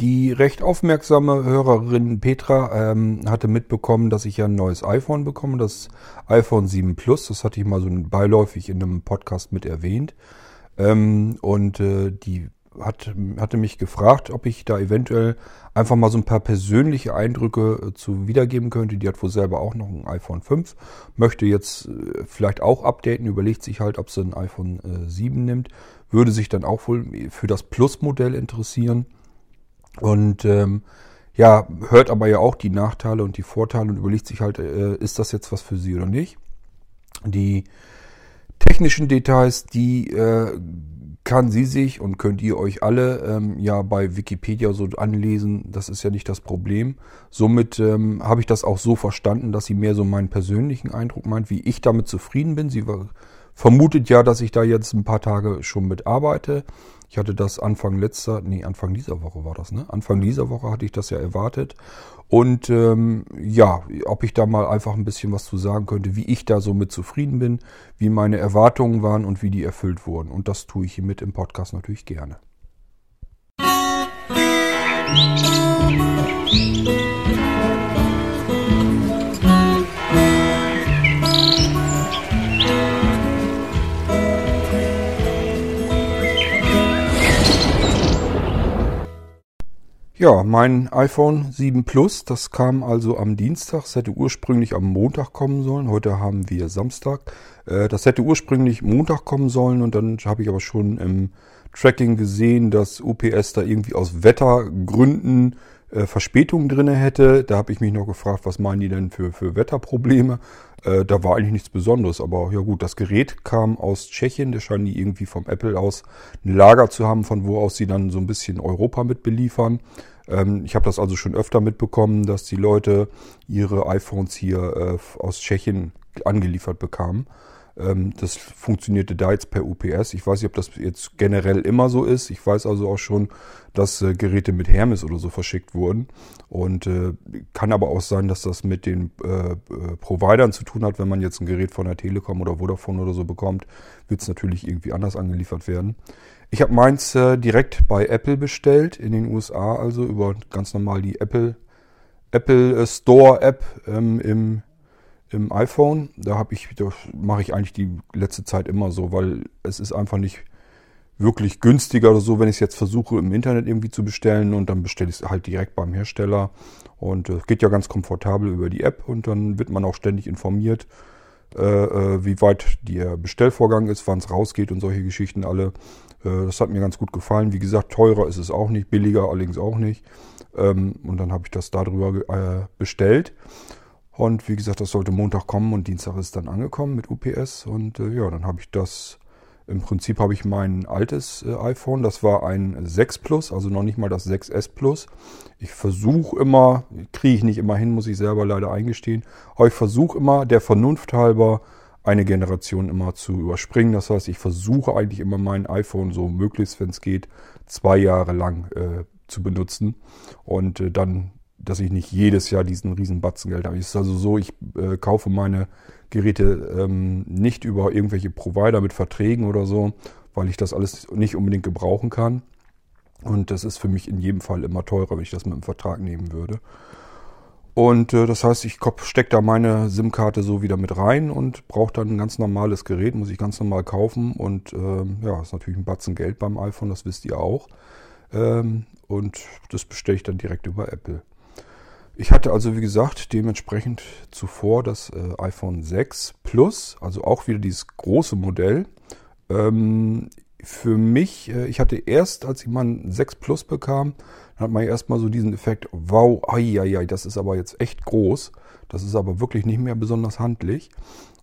Die recht aufmerksame Hörerin Petra ähm, hatte mitbekommen, dass ich ja ein neues iPhone bekomme, das iPhone 7 Plus. Das hatte ich mal so beiläufig in einem Podcast mit erwähnt. Ähm, und äh, die hat, hatte mich gefragt, ob ich da eventuell einfach mal so ein paar persönliche Eindrücke äh, zu wiedergeben könnte. Die hat wohl selber auch noch ein iPhone 5, möchte jetzt äh, vielleicht auch updaten, überlegt sich halt, ob sie ein iPhone äh, 7 nimmt, würde sich dann auch wohl für das Plus-Modell interessieren. Und ähm, ja, hört aber ja auch die Nachteile und die Vorteile und überlegt sich halt, äh, ist das jetzt was für sie oder nicht. Die technischen Details, die äh, kann sie sich und könnt ihr euch alle ähm, ja bei Wikipedia so anlesen. Das ist ja nicht das Problem. Somit ähm, habe ich das auch so verstanden, dass sie mehr so meinen persönlichen Eindruck meint, wie ich damit zufrieden bin. Sie war, vermutet ja, dass ich da jetzt ein paar Tage schon mit arbeite. Ich hatte das Anfang letzter, nee, Anfang dieser Woche war das, ne? Anfang dieser Woche hatte ich das ja erwartet. Und ähm, ja, ob ich da mal einfach ein bisschen was zu sagen könnte, wie ich da so mit zufrieden bin, wie meine Erwartungen waren und wie die erfüllt wurden. Und das tue ich hier mit im Podcast natürlich gerne. Musik Ja, mein iPhone 7 Plus, das kam also am Dienstag. Es hätte ursprünglich am Montag kommen sollen. Heute haben wir Samstag. Äh, das hätte ursprünglich Montag kommen sollen und dann habe ich aber schon im Tracking gesehen, dass UPS da irgendwie aus Wettergründen äh, Verspätungen drinne hätte. Da habe ich mich noch gefragt, was meinen die denn für, für Wetterprobleme? Äh, da war eigentlich nichts Besonderes. Aber ja gut, das Gerät kam aus Tschechien. Da scheinen die irgendwie vom Apple aus ein Lager zu haben, von wo aus sie dann so ein bisschen Europa mit beliefern. Ähm, ich habe das also schon öfter mitbekommen, dass die Leute ihre iPhones hier äh, aus Tschechien angeliefert bekamen. Ähm, das funktionierte da jetzt per UPS. Ich weiß nicht, ob das jetzt generell immer so ist. Ich weiß also auch schon, dass äh, Geräte mit Hermes oder so verschickt wurden. Und äh, kann aber auch sein, dass das mit den äh, äh Providern zu tun hat. Wenn man jetzt ein Gerät von der Telekom oder Vodafone oder so bekommt, wird es natürlich irgendwie anders angeliefert werden. Ich habe meins äh, direkt bei Apple bestellt, in den USA, also über ganz normal die Apple, Apple äh, Store App ähm, im im iPhone. Da habe ich, mache ich eigentlich die letzte Zeit immer so, weil es ist einfach nicht wirklich günstiger oder so, wenn ich es jetzt versuche im Internet irgendwie zu bestellen und dann bestelle ich es halt direkt beim Hersteller. Und es äh, geht ja ganz komfortabel über die App und dann wird man auch ständig informiert, äh, äh wie weit der Bestellvorgang ist, wann es rausgeht und solche Geschichten alle. Äh, das hat mir ganz gut gefallen. Wie gesagt, teurer ist es auch nicht, billiger allerdings auch nicht. Ähm, und dann habe ich das darüber äh, bestellt. Und wie gesagt, das sollte Montag kommen und Dienstag ist dann angekommen mit UPS. Und äh, ja, dann habe ich das, im Prinzip habe ich mein altes äh, iPhone, das war ein 6 Plus, also noch nicht mal das 6S Plus. Ich versuche immer, kriege ich nicht immer hin, muss ich selber leider eingestehen, aber ich versuche immer der Vernunft halber eine Generation immer zu überspringen. Das heißt, ich versuche eigentlich immer mein iPhone so möglichst, wenn es geht, zwei Jahre lang äh, zu benutzen. Und äh, dann dass ich nicht jedes Jahr diesen riesen Batzen Geld habe. Es ist also so, ich äh, kaufe meine Geräte ähm, nicht über irgendwelche Provider mit Verträgen oder so, weil ich das alles nicht unbedingt gebrauchen kann. Und das ist für mich in jedem Fall immer teurer, wenn ich das mit einem Vertrag nehmen würde. Und äh, das heißt, ich stecke da meine SIM-Karte so wieder mit rein und brauche dann ein ganz normales Gerät, muss ich ganz normal kaufen. Und äh, ja, ist natürlich ein Batzen Geld beim iPhone, das wisst ihr auch. Ähm, und das bestelle ich dann direkt über Apple. Ich hatte also, wie gesagt, dementsprechend zuvor das äh, iPhone 6 Plus, also auch wieder dieses große Modell. Ähm, für mich, äh, ich hatte erst, als ich mal ein 6 Plus bekam, hat man erstmal so diesen Effekt, wow, ai, ai, ai, das ist aber jetzt echt groß. Das ist aber wirklich nicht mehr besonders handlich.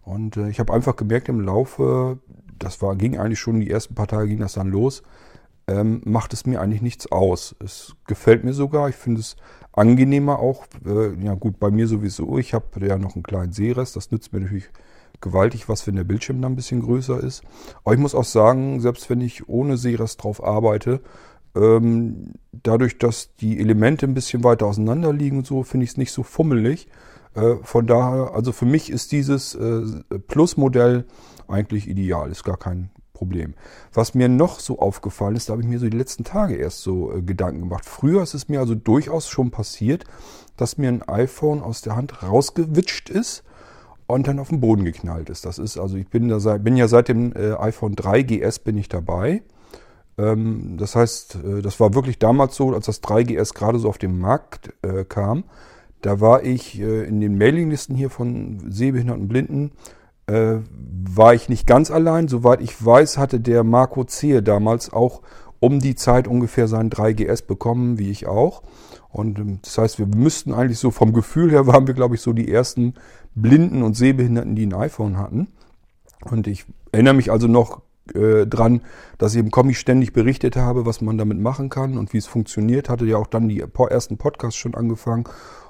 Und äh, ich habe einfach gemerkt im Laufe, das war, ging eigentlich schon die ersten paar Tage ging das dann los, ähm, macht es mir eigentlich nichts aus. Es gefällt mir sogar. Ich finde es angenehmer auch. Äh, ja gut, bei mir sowieso. Ich habe ja noch einen kleinen Sehrest. Das nützt mir natürlich gewaltig was, wenn der Bildschirm dann ein bisschen größer ist. Aber ich muss auch sagen, selbst wenn ich ohne Sehrest drauf arbeite, ähm, dadurch, dass die Elemente ein bisschen weiter auseinander liegen und so, finde ich es nicht so fummelig. Äh, von daher, also für mich ist dieses äh, Plus-Modell eigentlich ideal. Ist gar kein Problem. Was mir noch so aufgefallen ist, da habe ich mir so die letzten Tage erst so äh, Gedanken gemacht. Früher ist es mir also durchaus schon passiert, dass mir ein iPhone aus der Hand rausgewitscht ist und dann auf den Boden geknallt ist. Das ist also, ich bin, da seit, bin ja seit dem äh, iPhone 3GS bin ich dabei. Ähm, das heißt, äh, das war wirklich damals so, als das 3GS gerade so auf den Markt äh, kam. Da war ich äh, in den Mailinglisten hier von Sehbehinderten Blinden, äh, war ich nicht ganz allein. Soweit ich weiß, hatte der Marco Zehe damals auch um die Zeit ungefähr seinen 3GS bekommen, wie ich auch. Und ähm, das heißt, wir müssten eigentlich so vom Gefühl her waren wir, glaube ich, so die ersten Blinden und Sehbehinderten, die ein iPhone hatten. Und ich erinnere mich also noch äh, dran, dass ich im Kommi ständig berichtet habe, was man damit machen kann und wie es funktioniert. Hatte ja auch dann die ersten Podcasts schon angefangen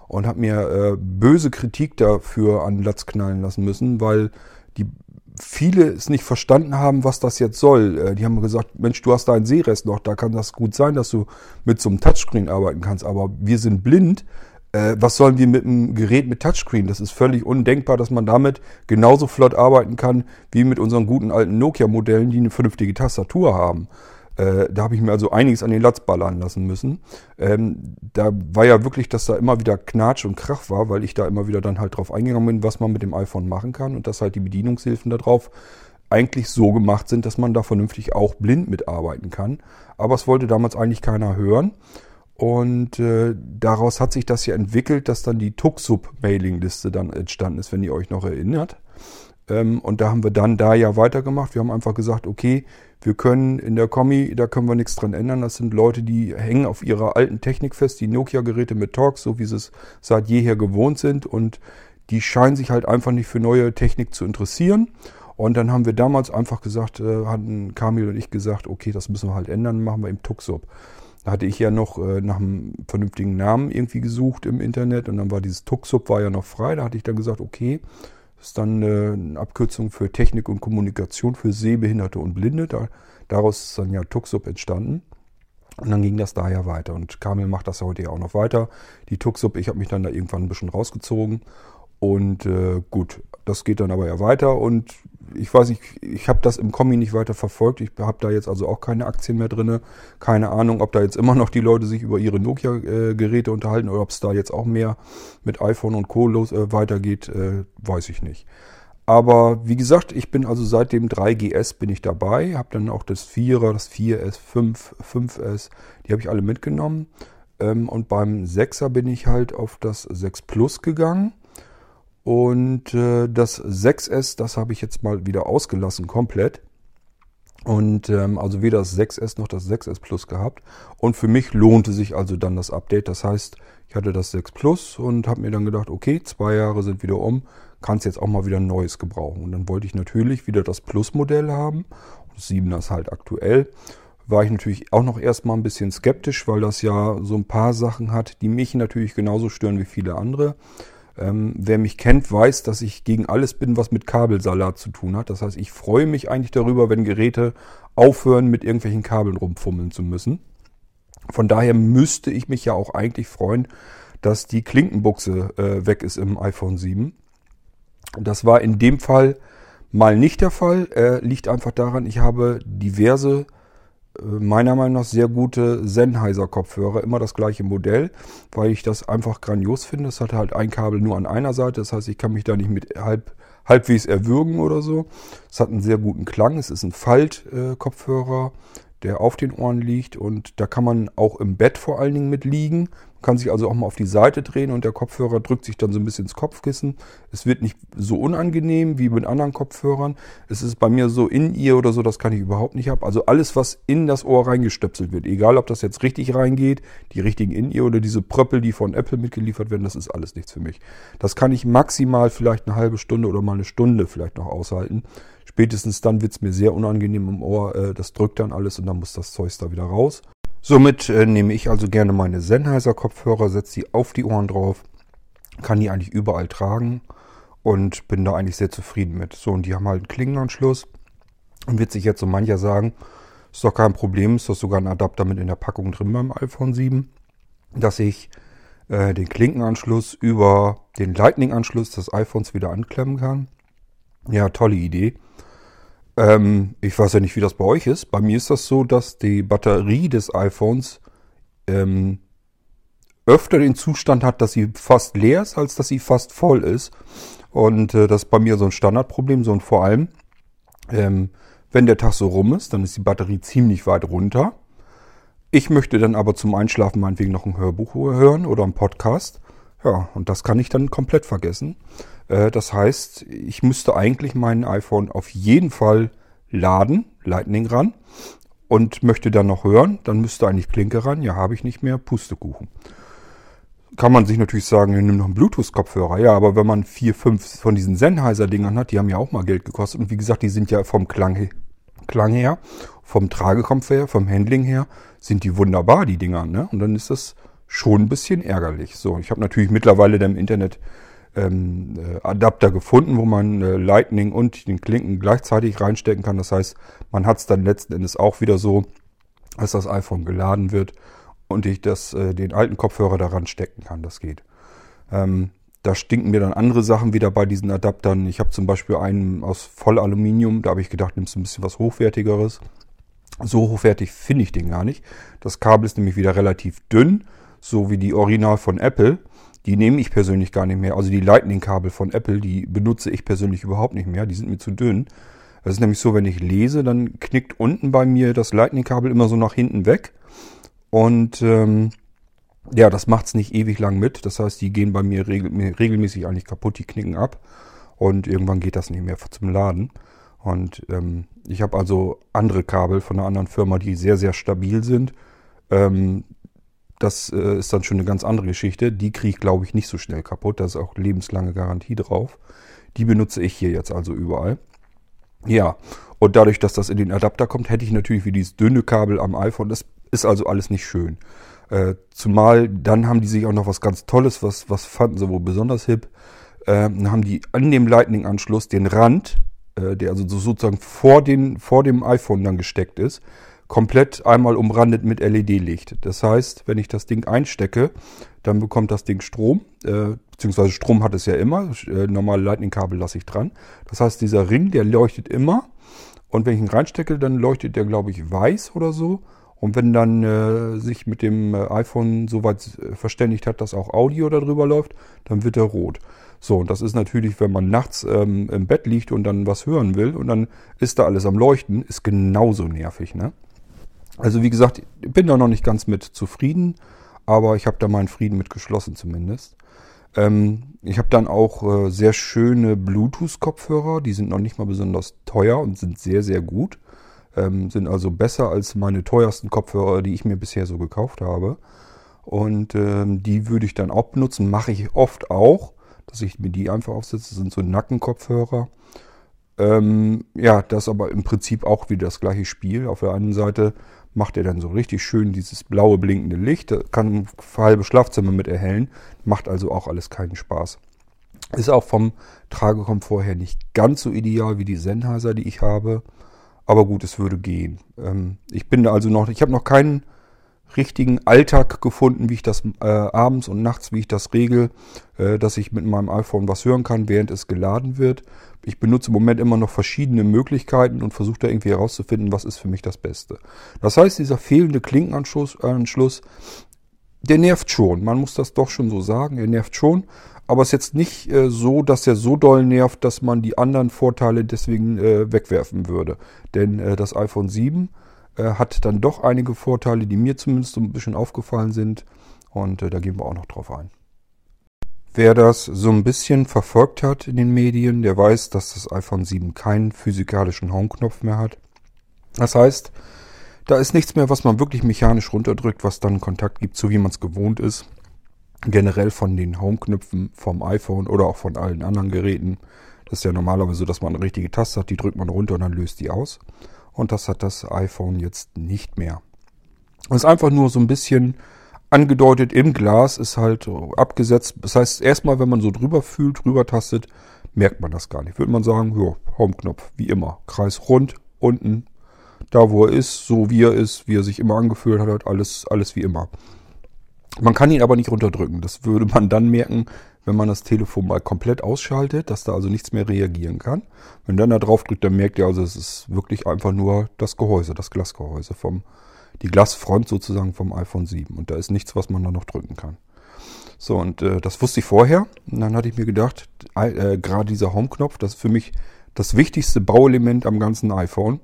und habe mir äh, böse Kritik dafür an Latz knallen lassen müssen, weil die viele es nicht verstanden haben, was das jetzt soll. Äh, die haben gesagt, Mensch, du hast da einen Sehrest noch, da kann das gut sein, dass du mit so einem Touchscreen arbeiten kannst, aber wir sind blind. Äh, was sollen wir mit einem Gerät mit Touchscreen? Das ist völlig undenkbar, dass man damit genauso flott arbeiten kann wie mit unseren guten alten Nokia-Modellen, die eine vernünftige Tastatur haben. Äh, da habe ich mir also einiges an den Latz ballern lassen müssen. Ähm, da war ja wirklich, dass da immer wieder Knatsch und Krach war, weil ich da immer wieder dann halt drauf eingegangen bin, was man mit dem iPhone machen kann und dass halt die Bedienungshilfen darauf eigentlich so gemacht sind, dass man da vernünftig auch blind mitarbeiten kann. Aber es wollte damals eigentlich keiner hören. Und äh, daraus hat sich das ja entwickelt, dass dann die Tuxub-Mailing-Liste dann entstanden ist, wenn ihr euch noch erinnert. Ähm, und da haben wir dann da ja weitergemacht. Wir haben einfach gesagt, okay, wir können in der Kommi, da können wir nichts dran ändern. Das sind Leute, die hängen auf ihrer alten Technik fest, die Nokia-Geräte mit Talks, so wie sie es seit jeher gewohnt sind. Und die scheinen sich halt einfach nicht für neue Technik zu interessieren. Und dann haben wir damals einfach gesagt, äh, hatten Kamil und ich gesagt, okay, das müssen wir halt ändern, machen wir im Tuxub. Da hatte ich ja noch äh, nach einem vernünftigen Namen irgendwie gesucht im Internet und dann war dieses Tuxub war ja noch frei. Da hatte ich dann gesagt, okay, ist dann eine Abkürzung für Technik und Kommunikation für Sehbehinderte und Blinde. Da, daraus ist dann ja Tuxub entstanden. Und dann ging das da ja weiter. Und Kamil macht das heute ja auch noch weiter. Die Tuxub, ich habe mich dann da irgendwann ein bisschen rausgezogen. Und äh, gut, das geht dann aber ja weiter. Und ich weiß nicht, ich habe das im Kommi nicht weiter verfolgt. Ich habe da jetzt also auch keine Aktien mehr drin. Keine Ahnung, ob da jetzt immer noch die Leute sich über ihre Nokia-Geräte unterhalten oder ob es da jetzt auch mehr mit iPhone und Co. Los, äh, weitergeht, äh, weiß ich nicht. Aber wie gesagt, ich bin also seit dem 3GS bin ich dabei, habe dann auch das 4er, das 4S, 5, 5S, die habe ich alle mitgenommen. Ähm, und beim 6er bin ich halt auf das 6 Plus gegangen. Und äh, das 6S, das habe ich jetzt mal wieder ausgelassen komplett. Und ähm, also weder das 6S noch das 6S Plus gehabt. Und für mich lohnte sich also dann das Update. Das heißt, ich hatte das 6 Plus und habe mir dann gedacht, okay, zwei Jahre sind wieder um, kannst jetzt auch mal wieder ein neues gebrauchen. Und dann wollte ich natürlich wieder das Plus-Modell haben. Das 7er ist halt aktuell. War ich natürlich auch noch erstmal ein bisschen skeptisch, weil das ja so ein paar Sachen hat, die mich natürlich genauso stören wie viele andere. Ähm, wer mich kennt, weiß, dass ich gegen alles bin, was mit Kabelsalat zu tun hat. Das heißt, ich freue mich eigentlich darüber, wenn Geräte aufhören, mit irgendwelchen Kabeln rumfummeln zu müssen. Von daher müsste ich mich ja auch eigentlich freuen, dass die Klinkenbuchse äh, weg ist im iPhone 7. Das war in dem Fall mal nicht der Fall. Äh, liegt einfach daran, ich habe diverse meiner Meinung nach sehr gute Sennheiser Kopfhörer, immer das gleiche Modell, weil ich das einfach grandios finde. Es hat halt ein Kabel nur an einer Seite, das heißt, ich kann mich da nicht mit halb, halbwegs erwürgen oder so. Es hat einen sehr guten Klang, es ist ein Falt-Kopfhörer, der auf den Ohren liegt. Und da kann man auch im Bett vor allen Dingen mit liegen kann sich also auch mal auf die Seite drehen und der Kopfhörer drückt sich dann so ein bisschen ins Kopfkissen. Es wird nicht so unangenehm wie mit anderen Kopfhörern. Es ist bei mir so in ihr oder so, das kann ich überhaupt nicht haben. Also alles, was in das Ohr reingestöpselt wird, egal ob das jetzt richtig reingeht, die richtigen in ihr oder diese Pröppel, die von Apple mitgeliefert werden, das ist alles nichts für mich. Das kann ich maximal vielleicht eine halbe Stunde oder mal eine Stunde vielleicht noch aushalten. Spätestens dann wird es mir sehr unangenehm im Ohr. Äh, das drückt dann alles und dann muss das Zeug da wieder raus. Somit äh, nehme ich also gerne meine Sennheiser Kopfhörer, setze sie auf die Ohren drauf, kann die eigentlich überall tragen und bin da eigentlich sehr zufrieden mit. So, und die haben halt einen Klingenanschluss. Und wird sich jetzt so mancher sagen, ist doch kein Problem, ist doch sogar ein Adapter mit in der Packung drin beim iPhone 7, dass ich äh, den Klinkenanschluss über den Lightning-Anschluss des iPhones wieder anklemmen kann. Ja, tolle Idee. Ähm, ich weiß ja nicht, wie das bei euch ist. Bei mir ist das so, dass die Batterie des iPhones ähm, öfter den Zustand hat, dass sie fast leer ist, als dass sie fast voll ist. Und äh, das ist bei mir so ein Standardproblem. So und vor allem, ähm, wenn der Tag so rum ist, dann ist die Batterie ziemlich weit runter. Ich möchte dann aber zum Einschlafen meinetwegen noch ein Hörbuch hören oder einen Podcast. Ja, und das kann ich dann komplett vergessen. Äh, das heißt, ich müsste eigentlich mein iPhone auf jeden Fall laden, Lightning ran, und möchte dann noch hören. Dann müsste eigentlich Klinke ran. Ja, habe ich nicht mehr. Pustekuchen. Kann man sich natürlich sagen, nimm noch einen Bluetooth-Kopfhörer. Ja, aber wenn man vier, fünf von diesen Sennheiser-Dingern hat, die haben ja auch mal Geld gekostet. Und wie gesagt, die sind ja vom Klang, Klang her, vom Tragekopf her, vom Handling her, sind die wunderbar, die Dinger. Ne? Und dann ist das schon ein bisschen ärgerlich. So, ich habe natürlich mittlerweile im Internet ähm, äh, Adapter gefunden, wo man äh, Lightning und den Klinken gleichzeitig reinstecken kann. Das heißt, man hat es dann letzten Endes auch wieder so, dass das iPhone geladen wird und ich das, äh, den alten Kopfhörer daran stecken kann. Das geht. Ähm, da stinken mir dann andere Sachen wieder bei diesen Adaptern. Ich habe zum Beispiel einen aus Vollaluminium. Da habe ich gedacht, nimmst du ein bisschen was Hochwertigeres. So hochwertig finde ich den gar nicht. Das Kabel ist nämlich wieder relativ dünn, so wie die Original von Apple. Die nehme ich persönlich gar nicht mehr. Also die Lightning-Kabel von Apple, die benutze ich persönlich überhaupt nicht mehr. Die sind mir zu dünn. Das ist nämlich so, wenn ich lese, dann knickt unten bei mir das Lightning-Kabel immer so nach hinten weg. Und ähm, ja, das macht's nicht ewig lang mit. Das heißt, die gehen bei mir regel regelmäßig eigentlich kaputt, die knicken ab. Und irgendwann geht das nicht mehr zum Laden. Und ähm, ich habe also andere Kabel von einer anderen Firma, die sehr, sehr stabil sind. Ähm, das äh, ist dann schon eine ganz andere Geschichte. Die kriege ich, glaube ich, nicht so schnell kaputt. Da ist auch lebenslange Garantie drauf. Die benutze ich hier jetzt also überall. Ja, und dadurch, dass das in den Adapter kommt, hätte ich natürlich wie dieses dünne Kabel am iPhone. Das ist also alles nicht schön. Äh, zumal dann haben die sich auch noch was ganz Tolles, was, was fanden sie wohl besonders hip. Äh, dann haben die an dem Lightning-Anschluss den Rand, äh, der also sozusagen vor, den, vor dem iPhone dann gesteckt ist, komplett einmal umrandet mit LED-Licht. Das heißt, wenn ich das Ding einstecke, dann bekommt das Ding Strom, äh, beziehungsweise Strom hat es ja immer. Äh, normale Lightning-Kabel lasse ich dran. Das heißt, dieser Ring, der leuchtet immer. Und wenn ich ihn reinstecke, dann leuchtet der, glaube ich, weiß oder so. Und wenn dann äh, sich mit dem äh, iPhone soweit äh, verständigt hat, dass auch Audio darüber läuft, dann wird er rot. So, und das ist natürlich, wenn man nachts ähm, im Bett liegt und dann was hören will und dann ist da alles am Leuchten, ist genauso nervig, ne? Also wie gesagt, ich bin da noch nicht ganz mit zufrieden, aber ich habe da meinen Frieden mit geschlossen zumindest. Ähm, ich habe dann auch äh, sehr schöne Bluetooth-Kopfhörer, die sind noch nicht mal besonders teuer und sind sehr, sehr gut. Ähm, sind also besser als meine teuersten Kopfhörer, die ich mir bisher so gekauft habe. Und ähm, die würde ich dann auch benutzen, mache ich oft auch, dass ich mir die einfach aufsetze. Das sind so Nackenkopfhörer. Ähm, ja, das aber im Prinzip auch wieder das gleiche Spiel. Auf der einen Seite macht er dann so richtig schön dieses blaue blinkende Licht, kann ein halbe Schlafzimmer mit erhellen, macht also auch alles keinen Spaß. Ist auch vom Tragekomfort her nicht ganz so ideal wie die Sennheiser, die ich habe, aber gut, es würde gehen. Ähm, ich bin also noch, ich habe noch keinen richtigen Alltag gefunden, wie ich das äh, abends und nachts, wie ich das regel, äh, dass ich mit meinem iPhone was hören kann, während es geladen wird. Ich benutze im Moment immer noch verschiedene Möglichkeiten und versuche da irgendwie herauszufinden, was ist für mich das Beste. Das heißt, dieser fehlende Klinkenanschluss, Anschluss, der nervt schon. Man muss das doch schon so sagen, er nervt schon. Aber es ist jetzt nicht äh, so, dass er so doll nervt, dass man die anderen Vorteile deswegen äh, wegwerfen würde. Denn äh, das iPhone 7 äh, hat dann doch einige Vorteile, die mir zumindest so ein bisschen aufgefallen sind. Und äh, da gehen wir auch noch drauf ein. Wer das so ein bisschen verfolgt hat in den Medien, der weiß, dass das iPhone 7 keinen physikalischen Home-Knopf mehr hat. Das heißt, da ist nichts mehr, was man wirklich mechanisch runterdrückt, was dann Kontakt gibt, so wie man es gewohnt ist. Generell von den Home-Knöpfen vom iPhone oder auch von allen anderen Geräten. Das ist ja normalerweise so, dass man eine richtige Taste hat, die drückt man runter und dann löst die aus und das hat das iPhone jetzt nicht mehr. Das ist einfach nur so ein bisschen angedeutet im Glas, ist halt abgesetzt. Das heißt, erstmal, wenn man so drüber fühlt, drüber tastet, merkt man das gar nicht. Würde man sagen, ja, Home-Knopf, wie immer. Kreis rund, unten, da wo er ist, so wie er ist, wie er sich immer angefühlt hat, alles, alles wie immer. Man kann ihn aber nicht runterdrücken. Das würde man dann merken, wenn man das Telefon mal komplett ausschaltet, dass da also nichts mehr reagieren kann. Wenn dann da drauf drückt, dann merkt ihr also, es ist wirklich einfach nur das Gehäuse, das Glasgehäuse vom, die Glasfront sozusagen vom iPhone 7. Und da ist nichts, was man da noch drücken kann. So, und äh, das wusste ich vorher. Und dann hatte ich mir gedacht, äh, gerade dieser Home-Knopf, das ist für mich das wichtigste Bauelement am ganzen iPhone.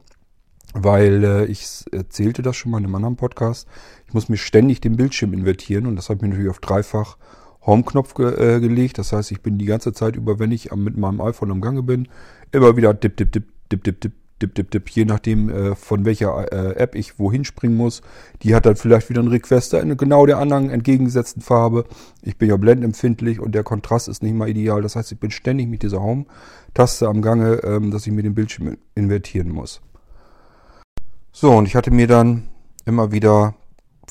Weil äh, ich erzählte das schon mal in einem anderen Podcast. Ich muss mir ständig den Bildschirm invertieren und das habe ich mir natürlich auf dreifach Home-Knopf ge äh, gelegt. Das heißt, ich bin die ganze Zeit über, wenn ich mit meinem iPhone am Gange bin, immer wieder dip, dip, dip, dip, dip, dip, dip, dip, dip, je nachdem, äh, von welcher äh, App ich wohin springen muss. Die hat dann vielleicht wieder einen Requester in genau der anderen entgegengesetzten Farbe. Ich bin ja blendempfindlich und der Kontrast ist nicht mal ideal. Das heißt, ich bin ständig mit dieser Home-Taste am Gange, ähm, dass ich mir den Bildschirm invertieren muss. So, und ich hatte mir dann immer wieder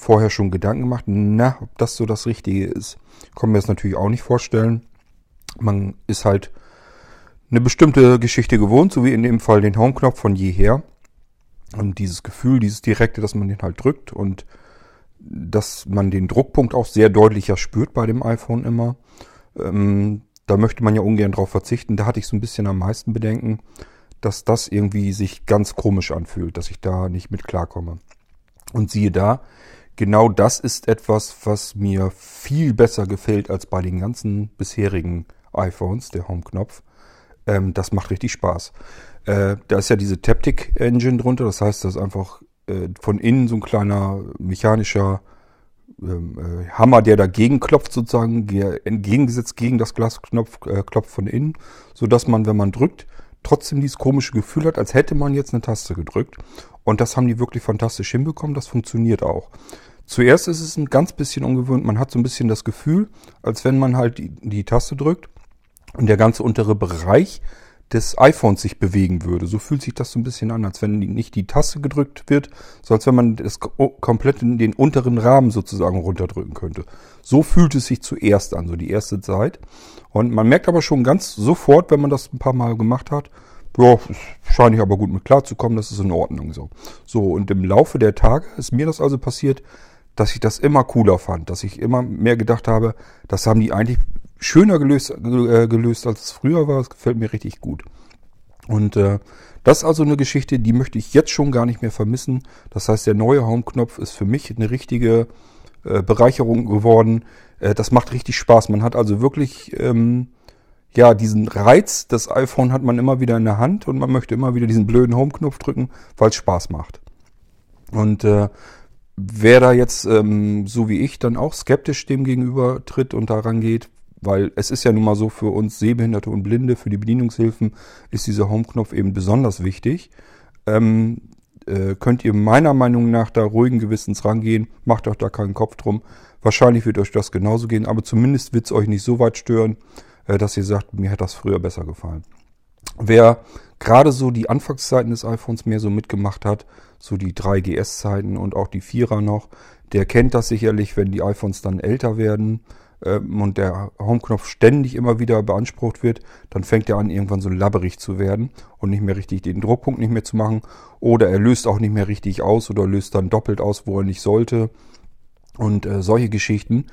vorher schon Gedanken gemacht, na, ob das so das Richtige ist. Kann mir das natürlich auch nicht vorstellen. Man ist halt eine bestimmte Geschichte gewohnt, so wie in dem Fall den Home-Knopf von jeher. Und dieses Gefühl, dieses direkte, dass man den halt drückt und dass man den Druckpunkt auch sehr deutlicher spürt bei dem iPhone immer. Ähm, da möchte man ja ungern drauf verzichten. Da hatte ich so ein bisschen am meisten Bedenken, dass das irgendwie sich ganz komisch anfühlt, dass ich da nicht mit klarkomme. Und siehe da, genau das ist etwas, was mir viel besser gefällt als bei den ganzen bisherigen iPhones, der Home-Knopf. Ähm, das macht richtig Spaß. Äh, da ist ja diese Taptic Engine drunter, das heißt, das ist einfach äh, von innen so ein kleiner mechanischer ähm, äh, Hammer, der dagegen klopft sozusagen, der entgegengesetzt gegen das Glasknopf äh, klopft von innen, so dass man, wenn man drückt, trotzdem dieses komische Gefühl hat, als hätte man jetzt eine Taste gedrückt. Und das haben die wirklich fantastisch hinbekommen. Das funktioniert auch. Zuerst ist es ein ganz bisschen ungewöhnt. Man hat so ein bisschen das Gefühl, als wenn man halt die, die Taste drückt und der ganze untere Bereich des iPhones sich bewegen würde. So fühlt sich das so ein bisschen an, als wenn nicht die Taste gedrückt wird, sondern als wenn man das komplett in den unteren Rahmen sozusagen runterdrücken könnte. So fühlt es sich zuerst an, so die erste Zeit. Und man merkt aber schon ganz sofort, wenn man das ein paar Mal gemacht hat, ja, scheine ich aber gut mit klarzukommen, das ist in Ordnung so. So, und im Laufe der Tage ist mir das also passiert, dass ich das immer cooler fand, dass ich immer mehr gedacht habe, das haben die eigentlich schöner gelöst, äh, gelöst als es früher war. Das gefällt mir richtig gut. Und äh, das ist also eine Geschichte, die möchte ich jetzt schon gar nicht mehr vermissen. Das heißt, der neue Home-Knopf ist für mich eine richtige äh, Bereicherung geworden. Äh, das macht richtig Spaß. Man hat also wirklich ähm, ja diesen Reiz. Das iPhone hat man immer wieder in der Hand und man möchte immer wieder diesen blöden Home-Knopf drücken, weil es Spaß macht. Und äh, wer da jetzt ähm, so wie ich dann auch skeptisch dem gegenüber tritt und daran geht, weil es ist ja nun mal so, für uns Sehbehinderte und Blinde, für die Bedienungshilfen ist dieser Home-Knopf eben besonders wichtig. Ähm, äh, könnt ihr meiner Meinung nach da ruhigen Gewissens rangehen. Macht euch da keinen Kopf drum. Wahrscheinlich wird euch das genauso gehen, aber zumindest wird es euch nicht so weit stören, äh, dass ihr sagt, mir hat das früher besser gefallen. Wer gerade so die Anfangszeiten des iPhones mehr so mitgemacht hat, so die 3GS-Zeiten und auch die 4er noch, der kennt das sicherlich, wenn die iPhones dann älter werden ähm, und der Home-Knopf ständig immer wieder beansprucht wird, dann fängt er an, irgendwann so labberig zu werden und nicht mehr richtig den Druckpunkt nicht mehr zu machen. Oder er löst auch nicht mehr richtig aus oder löst dann doppelt aus, wo er nicht sollte. Und äh, solche Geschichten.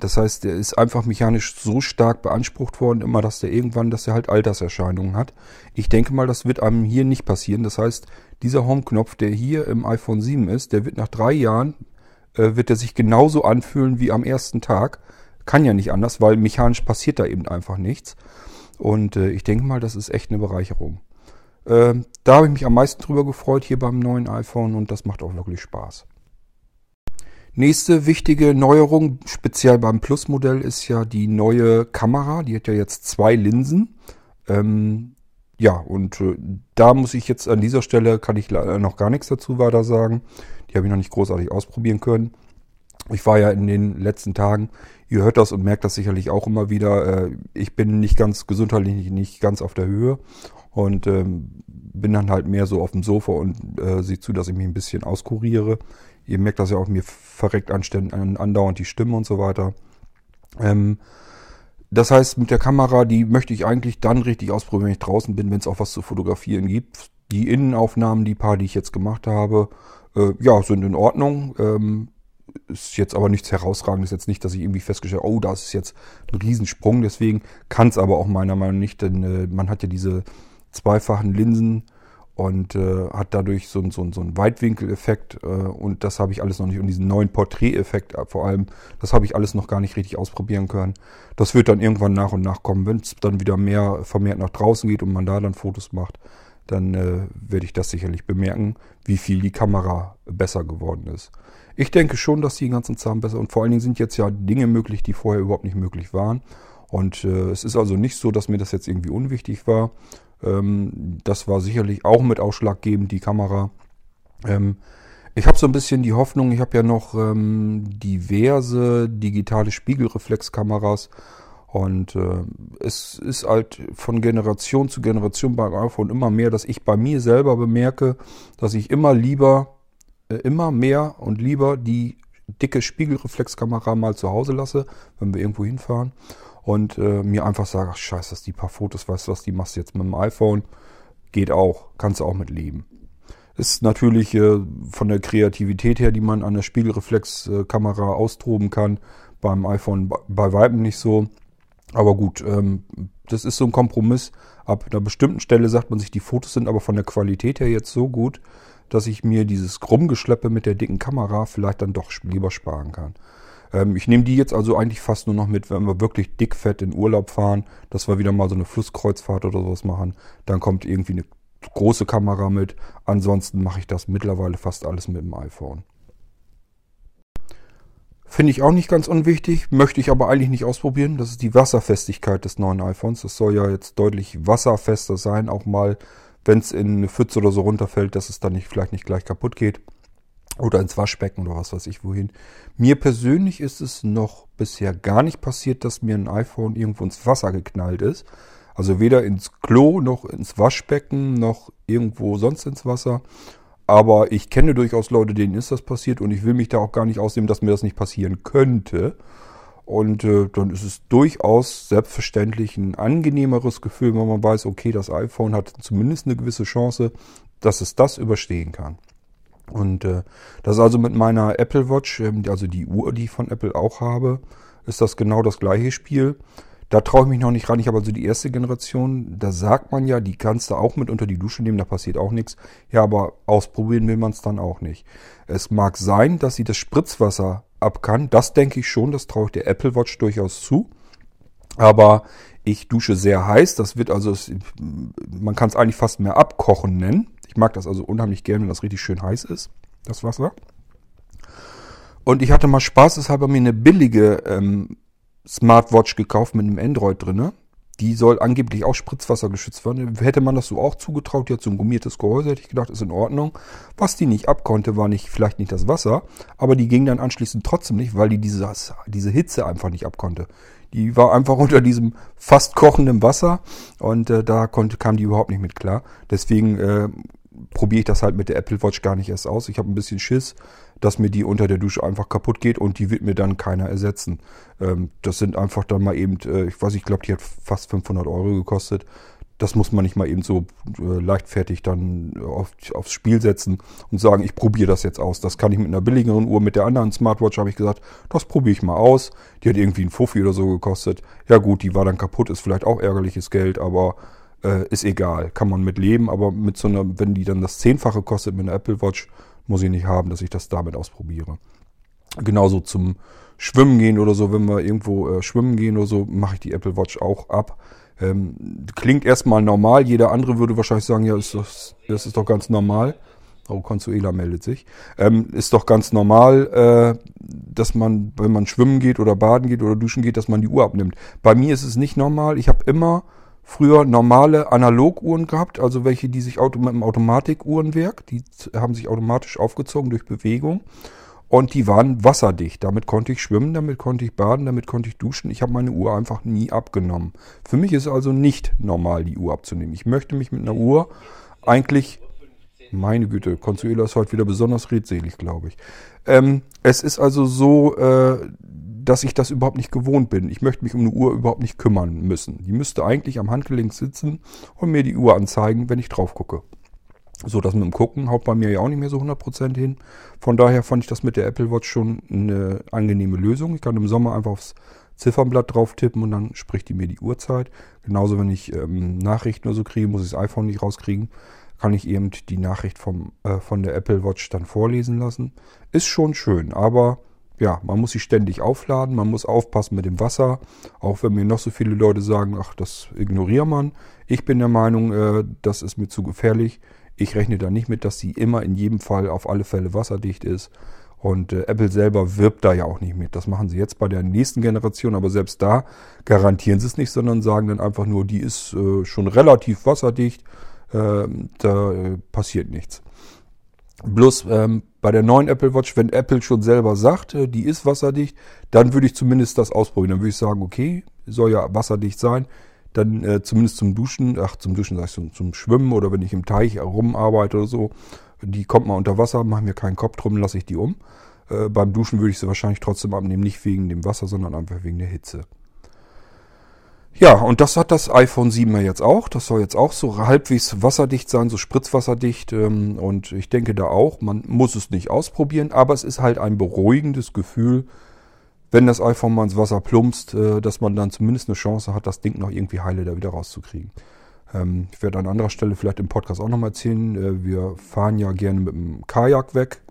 Das heißt, der ist einfach mechanisch so stark beansprucht worden, immer, dass der irgendwann, dass er halt Alterserscheinungen hat. Ich denke mal, das wird einem hier nicht passieren. Das heißt, dieser Home-Knopf, der hier im iPhone 7 ist, der wird nach drei Jahren, äh, wird er sich genauso anfühlen wie am ersten Tag. Kann ja nicht anders, weil mechanisch passiert da eben einfach nichts. Und äh, ich denke mal, das ist echt eine Bereicherung. Äh, da habe ich mich am meisten drüber gefreut hier beim neuen iPhone und das macht auch wirklich Spaß. Nächste wichtige Neuerung, speziell beim Plus-Modell, ist ja die neue Kamera. Die hat ja jetzt zwei Linsen. Ähm, ja, und äh, da muss ich jetzt an dieser Stelle, kann ich noch gar nichts dazu weiter sagen. Die habe ich noch nicht großartig ausprobieren können. Ich war ja in den letzten Tagen Ihr hört das und merkt das sicherlich auch immer wieder. Äh, ich bin nicht ganz gesundheitlich nicht ganz auf der Höhe und ähm, bin dann halt mehr so auf dem Sofa und äh, sehe zu, dass ich mich ein bisschen auskuriere. Ihr merkt das ja auch, mir verreckt andauernd die Stimme und so weiter. Ähm, das heißt, mit der Kamera, die möchte ich eigentlich dann richtig ausprobieren, wenn ich draußen bin, wenn es auch was zu fotografieren gibt. Die Innenaufnahmen, die paar, die ich jetzt gemacht habe, äh, ja, sind in Ordnung. Ähm, ist jetzt aber nichts herausragendes. Jetzt nicht, dass ich irgendwie festgestellt habe, oh, das ist jetzt ein Riesensprung. Deswegen kann es aber auch meiner Meinung nach nicht, denn äh, man hat ja diese zweifachen Linsen und äh, hat dadurch so, so, so einen Weitwinkeleffekt äh, und das habe ich alles noch nicht und diesen neuen Porträteffekt äh, vor allem, das habe ich alles noch gar nicht richtig ausprobieren können. Das wird dann irgendwann nach und nach kommen, wenn es dann wieder mehr vermehrt nach draußen geht und man da dann Fotos macht, dann äh, werde ich das sicherlich bemerken, wie viel die Kamera besser geworden ist. Ich denke schon, dass die ganzen Zahlen besser und vor allen Dingen sind jetzt ja Dinge möglich, die vorher überhaupt nicht möglich waren. Und äh, es ist also nicht so, dass mir das jetzt irgendwie unwichtig war. Ähm, das war sicherlich auch mit ausschlaggebend, die Kamera. Ähm, ich habe so ein bisschen die Hoffnung, ich habe ja noch ähm, diverse digitale Spiegelreflexkameras und äh, es ist halt von Generation zu Generation beim iPhone immer mehr, dass ich bei mir selber bemerke, dass ich immer lieber, äh, immer mehr und lieber die dicke Spiegelreflexkamera mal zu Hause lasse, wenn wir irgendwo hinfahren und äh, mir einfach sage, ach scheiße, das die paar Fotos, weißt du was, die machst du jetzt mit dem iPhone. Geht auch, kannst du auch mit leben. Ist natürlich äh, von der Kreativität her, die man an der Spiegelreflexkamera austoben kann, beim iPhone bei Weitem nicht so. Aber gut, ähm, das ist so ein Kompromiss. Ab einer bestimmten Stelle sagt man sich, die Fotos sind aber von der Qualität her jetzt so gut, dass ich mir dieses Krummgeschleppe mit der dicken Kamera vielleicht dann doch lieber sparen kann. Ähm, ich nehme die jetzt also eigentlich fast nur noch mit, wenn wir wirklich dickfett in Urlaub fahren, dass wir wieder mal so eine Flusskreuzfahrt oder sowas machen. Dann kommt irgendwie eine große Kamera mit. Ansonsten mache ich das mittlerweile fast alles mit dem iPhone. Finde ich auch nicht ganz unwichtig, möchte ich aber eigentlich nicht ausprobieren. Das ist die Wasserfestigkeit des neuen iPhones. Das soll ja jetzt deutlich wasserfester sein, auch mal, wenn es in eine Pfütze oder so runterfällt, dass es dann nicht, vielleicht nicht gleich kaputt geht oder ins Waschbecken oder was weiß ich wohin. Mir persönlich ist es noch bisher gar nicht passiert, dass mir ein iPhone irgendwo ins Wasser geknallt ist. Also weder ins Klo noch ins Waschbecken noch irgendwo sonst ins Wasser. Aber ich kenne durchaus Leute, denen ist das passiert und ich will mich da auch gar nicht ausnehmen, dass mir das nicht passieren könnte. Und äh, dann ist es durchaus selbstverständlich ein angenehmeres Gefühl, wenn man weiß, okay, das iPhone hat zumindest eine gewisse Chance, dass es das überstehen kann. Und äh, das ist also mit meiner Apple Watch, ähm, also die Uhr, die ich von Apple auch habe, ist das genau das gleiche Spiel. Da traue ich mich noch nicht ran. Ich habe also die erste Generation. Da sagt man ja, die kannst du auch mit unter die Dusche nehmen, da passiert auch nichts. Ja, aber ausprobieren will man es dann auch nicht. Es mag sein, dass sie das Spritzwasser ab kann. Das denke ich schon. Das traue ich der Apple Watch durchaus zu. Aber ich dusche sehr heiß. Das wird also, man kann es eigentlich fast mehr abkochen nennen. Ich mag das also unheimlich gerne, wenn das richtig schön heiß ist, das Wasser. Und ich hatte mal spaßeshalber mir eine billige ähm, Smartwatch gekauft mit einem Android drinne. Die soll angeblich auch spritzwassergeschützt werden. Hätte man das so auch zugetraut, die hat so ein gummiertes Gehäuse, hätte ich gedacht, ist in Ordnung. Was die nicht abkonnte, war nicht, vielleicht nicht das Wasser, aber die ging dann anschließend trotzdem nicht, weil die dieses, diese Hitze einfach nicht abkonnte. Die war einfach unter diesem fast kochenden Wasser und äh, da konnte, kam die überhaupt nicht mit klar. Deswegen äh, probiere ich das halt mit der Apple Watch gar nicht erst aus. Ich habe ein bisschen Schiss, dass mir die unter der Dusche einfach kaputt geht und die wird mir dann keiner ersetzen. Ähm, das sind einfach dann mal eben, äh, ich weiß, ich glaube, die hat fast 500 Euro gekostet. Das muss man nicht mal eben so äh, leichtfertig dann auf, aufs Spiel setzen und sagen, ich probiere das jetzt aus. Das kann ich mit einer billigeren Uhr, mit der anderen Smartwatch habe ich gesagt, das probiere ich mal aus. Die hat irgendwie ein Fuffi oder so gekostet. Ja gut, die war dann kaputt, ist vielleicht auch ärgerliches Geld, aber äh, ist egal, kann man mit leben, aber mit so einer, wenn die dann das Zehnfache kostet mit einer Apple Watch, muss ich nicht haben, dass ich das damit ausprobiere. Genauso zum Schwimmen gehen oder so, wenn wir irgendwo äh, schwimmen gehen oder so, mache ich die Apple Watch auch ab. Ähm, klingt erstmal normal, jeder andere würde wahrscheinlich sagen, ja, ist das, das ist doch ganz normal. Oh, Consuela meldet sich. Ähm, ist doch ganz normal, äh, dass man, wenn man schwimmen geht oder baden geht oder duschen geht, dass man die Uhr abnimmt. Bei mir ist es nicht normal. Ich habe immer früher normale Analoguhren gehabt, also welche, die sich auto mit einem Automatikuhrenwerk, die haben sich automatisch aufgezogen durch Bewegung und die waren wasserdicht. Damit konnte ich schwimmen, damit konnte ich baden, damit konnte ich duschen. Ich habe meine Uhr einfach nie abgenommen. Für mich ist also nicht normal, die Uhr abzunehmen. Ich möchte mich mit einer Uhr eigentlich meine Güte, Consuela ist heute wieder besonders redselig, glaube ich. Ähm, es ist also so, äh, dass ich das überhaupt nicht gewohnt bin. Ich möchte mich um eine Uhr überhaupt nicht kümmern müssen. Die müsste eigentlich am Handgelenk sitzen und mir die Uhr anzeigen, wenn ich drauf gucke. So, das mit dem Gucken haut bei mir ja auch nicht mehr so 100% hin. Von daher fand ich das mit der Apple Watch schon eine angenehme Lösung. Ich kann im Sommer einfach aufs Ziffernblatt drauf tippen und dann spricht die mir die Uhrzeit. Genauso, wenn ich ähm, Nachrichten oder so kriege, muss ich das iPhone nicht rauskriegen, kann ich eben die Nachricht vom, äh, von der Apple Watch dann vorlesen lassen. Ist schon schön, aber ja, man muss sie ständig aufladen, man muss aufpassen mit dem Wasser, auch wenn mir noch so viele Leute sagen, ach, das ignoriert man. Ich bin der Meinung, äh, das ist mir zu gefährlich. Ich rechne da nicht mit, dass sie immer in jedem Fall auf alle Fälle wasserdicht ist. Und äh, Apple selber wirbt da ja auch nicht mit. Das machen sie jetzt bei der nächsten Generation, aber selbst da garantieren sie es nicht, sondern sagen dann einfach nur, die ist äh, schon relativ wasserdicht, äh, da äh, passiert nichts. Bloß ähm, bei der neuen Apple Watch, wenn Apple schon selber sagt, äh, die ist wasserdicht, dann würde ich zumindest das ausprobieren. Dann würde ich sagen, okay, soll ja wasserdicht sein dann äh, zumindest zum Duschen, ach zum Duschen sag ich zum, zum Schwimmen oder wenn ich im Teich rumarbeite oder so, die kommt mal unter Wasser, mache mir keinen Kopf drum, lasse ich die um. Äh, beim Duschen würde ich sie wahrscheinlich trotzdem abnehmen, nicht wegen dem Wasser, sondern einfach wegen der Hitze. Ja, und das hat das iPhone 7 ja jetzt auch. Das soll jetzt auch so halbwegs wasserdicht sein, so spritzwasserdicht. Ähm, und ich denke da auch, man muss es nicht ausprobieren, aber es ist halt ein beruhigendes Gefühl, wenn das iPhone mal ins Wasser plumpst, äh, dass man dann zumindest eine Chance hat, das Ding noch irgendwie heile da wieder rauszukriegen. Ähm, ich werde an anderer Stelle vielleicht im Podcast auch nochmal erzählen. Äh, wir fahren ja gerne mit dem Kajak weg.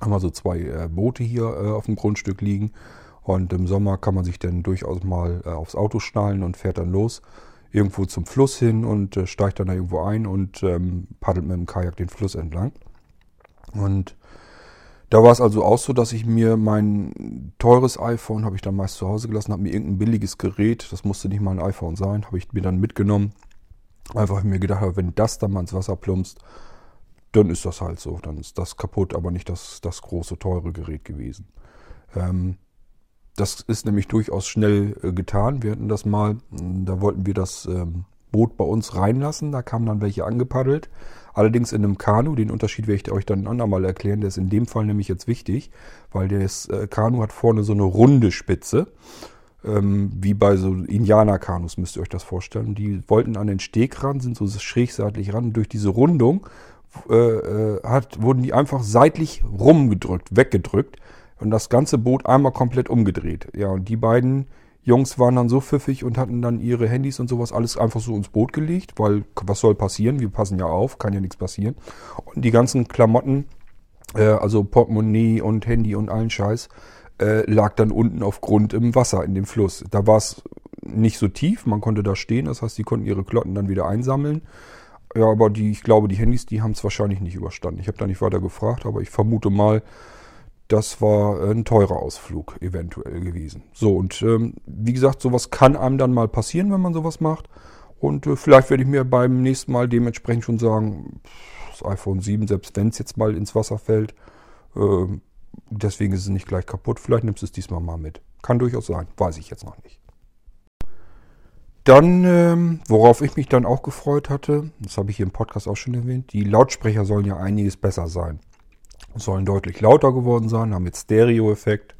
Haben also zwei äh, Boote hier auf dem Grundstück liegen. Und im Sommer kann man sich dann durchaus mal aufs Auto schnallen und fährt dann los irgendwo zum Fluss hin und steigt dann da irgendwo ein und ähm, paddelt mit dem Kajak den Fluss entlang. Und da war es also auch so, dass ich mir mein teures iPhone, habe ich dann meist zu Hause gelassen, habe mir irgendein billiges Gerät, das musste nicht mal ein iPhone sein, habe ich mir dann mitgenommen. Einfach mir gedacht, wenn das dann mal ins Wasser plumpst, dann ist das halt so. Dann ist das kaputt, aber nicht das, das große, teure Gerät gewesen. Ähm, das ist nämlich durchaus schnell äh, getan. Wir hatten das mal, da wollten wir das ähm, Boot bei uns reinlassen, da kamen dann welche angepaddelt. Allerdings in einem Kanu, den Unterschied werde ich euch dann ein andermal erklären, der ist in dem Fall nämlich jetzt wichtig, weil das äh, Kanu hat vorne so eine runde Spitze, ähm, wie bei so Indianerkanus müsst ihr euch das vorstellen. Die wollten an den Steg ran, sind so schräg seitlich ran durch diese Rundung äh, äh, hat, wurden die einfach seitlich rumgedrückt, weggedrückt und das ganze Boot einmal komplett umgedreht. Ja, und die beiden Jungs waren dann so pfiffig und hatten dann ihre Handys und sowas alles einfach so ins Boot gelegt, weil was soll passieren? Wir passen ja auf, kann ja nichts passieren. Und die ganzen Klamotten, äh, also Portemonnaie und Handy und allen Scheiß, äh, lag dann unten auf Grund im Wasser, in dem Fluss. Da war es nicht so tief, man konnte da stehen, das heißt, die konnten ihre Klotten dann wieder einsammeln. Ja, aber die, ich glaube, die Handys, die haben es wahrscheinlich nicht überstanden. Ich habe da nicht weiter gefragt, aber ich vermute mal, das war ein teurer Ausflug eventuell gewesen. So, und ähm, wie gesagt, sowas kann einem dann mal passieren, wenn man sowas macht. Und äh, vielleicht werde ich mir beim nächsten Mal dementsprechend schon sagen, das iPhone 7, selbst wenn es jetzt mal ins Wasser fällt, äh, deswegen ist es nicht gleich kaputt. Vielleicht nimmst du es diesmal mal mit. Kann durchaus sein, weiß ich jetzt noch nicht. Dann, ähm, worauf ich mich dann auch gefreut hatte, das habe ich hier im Podcast auch schon erwähnt, die Lautsprecher sollen ja einiges besser sein sollen deutlich lauter geworden sein, haben jetzt Stereo-Effekt.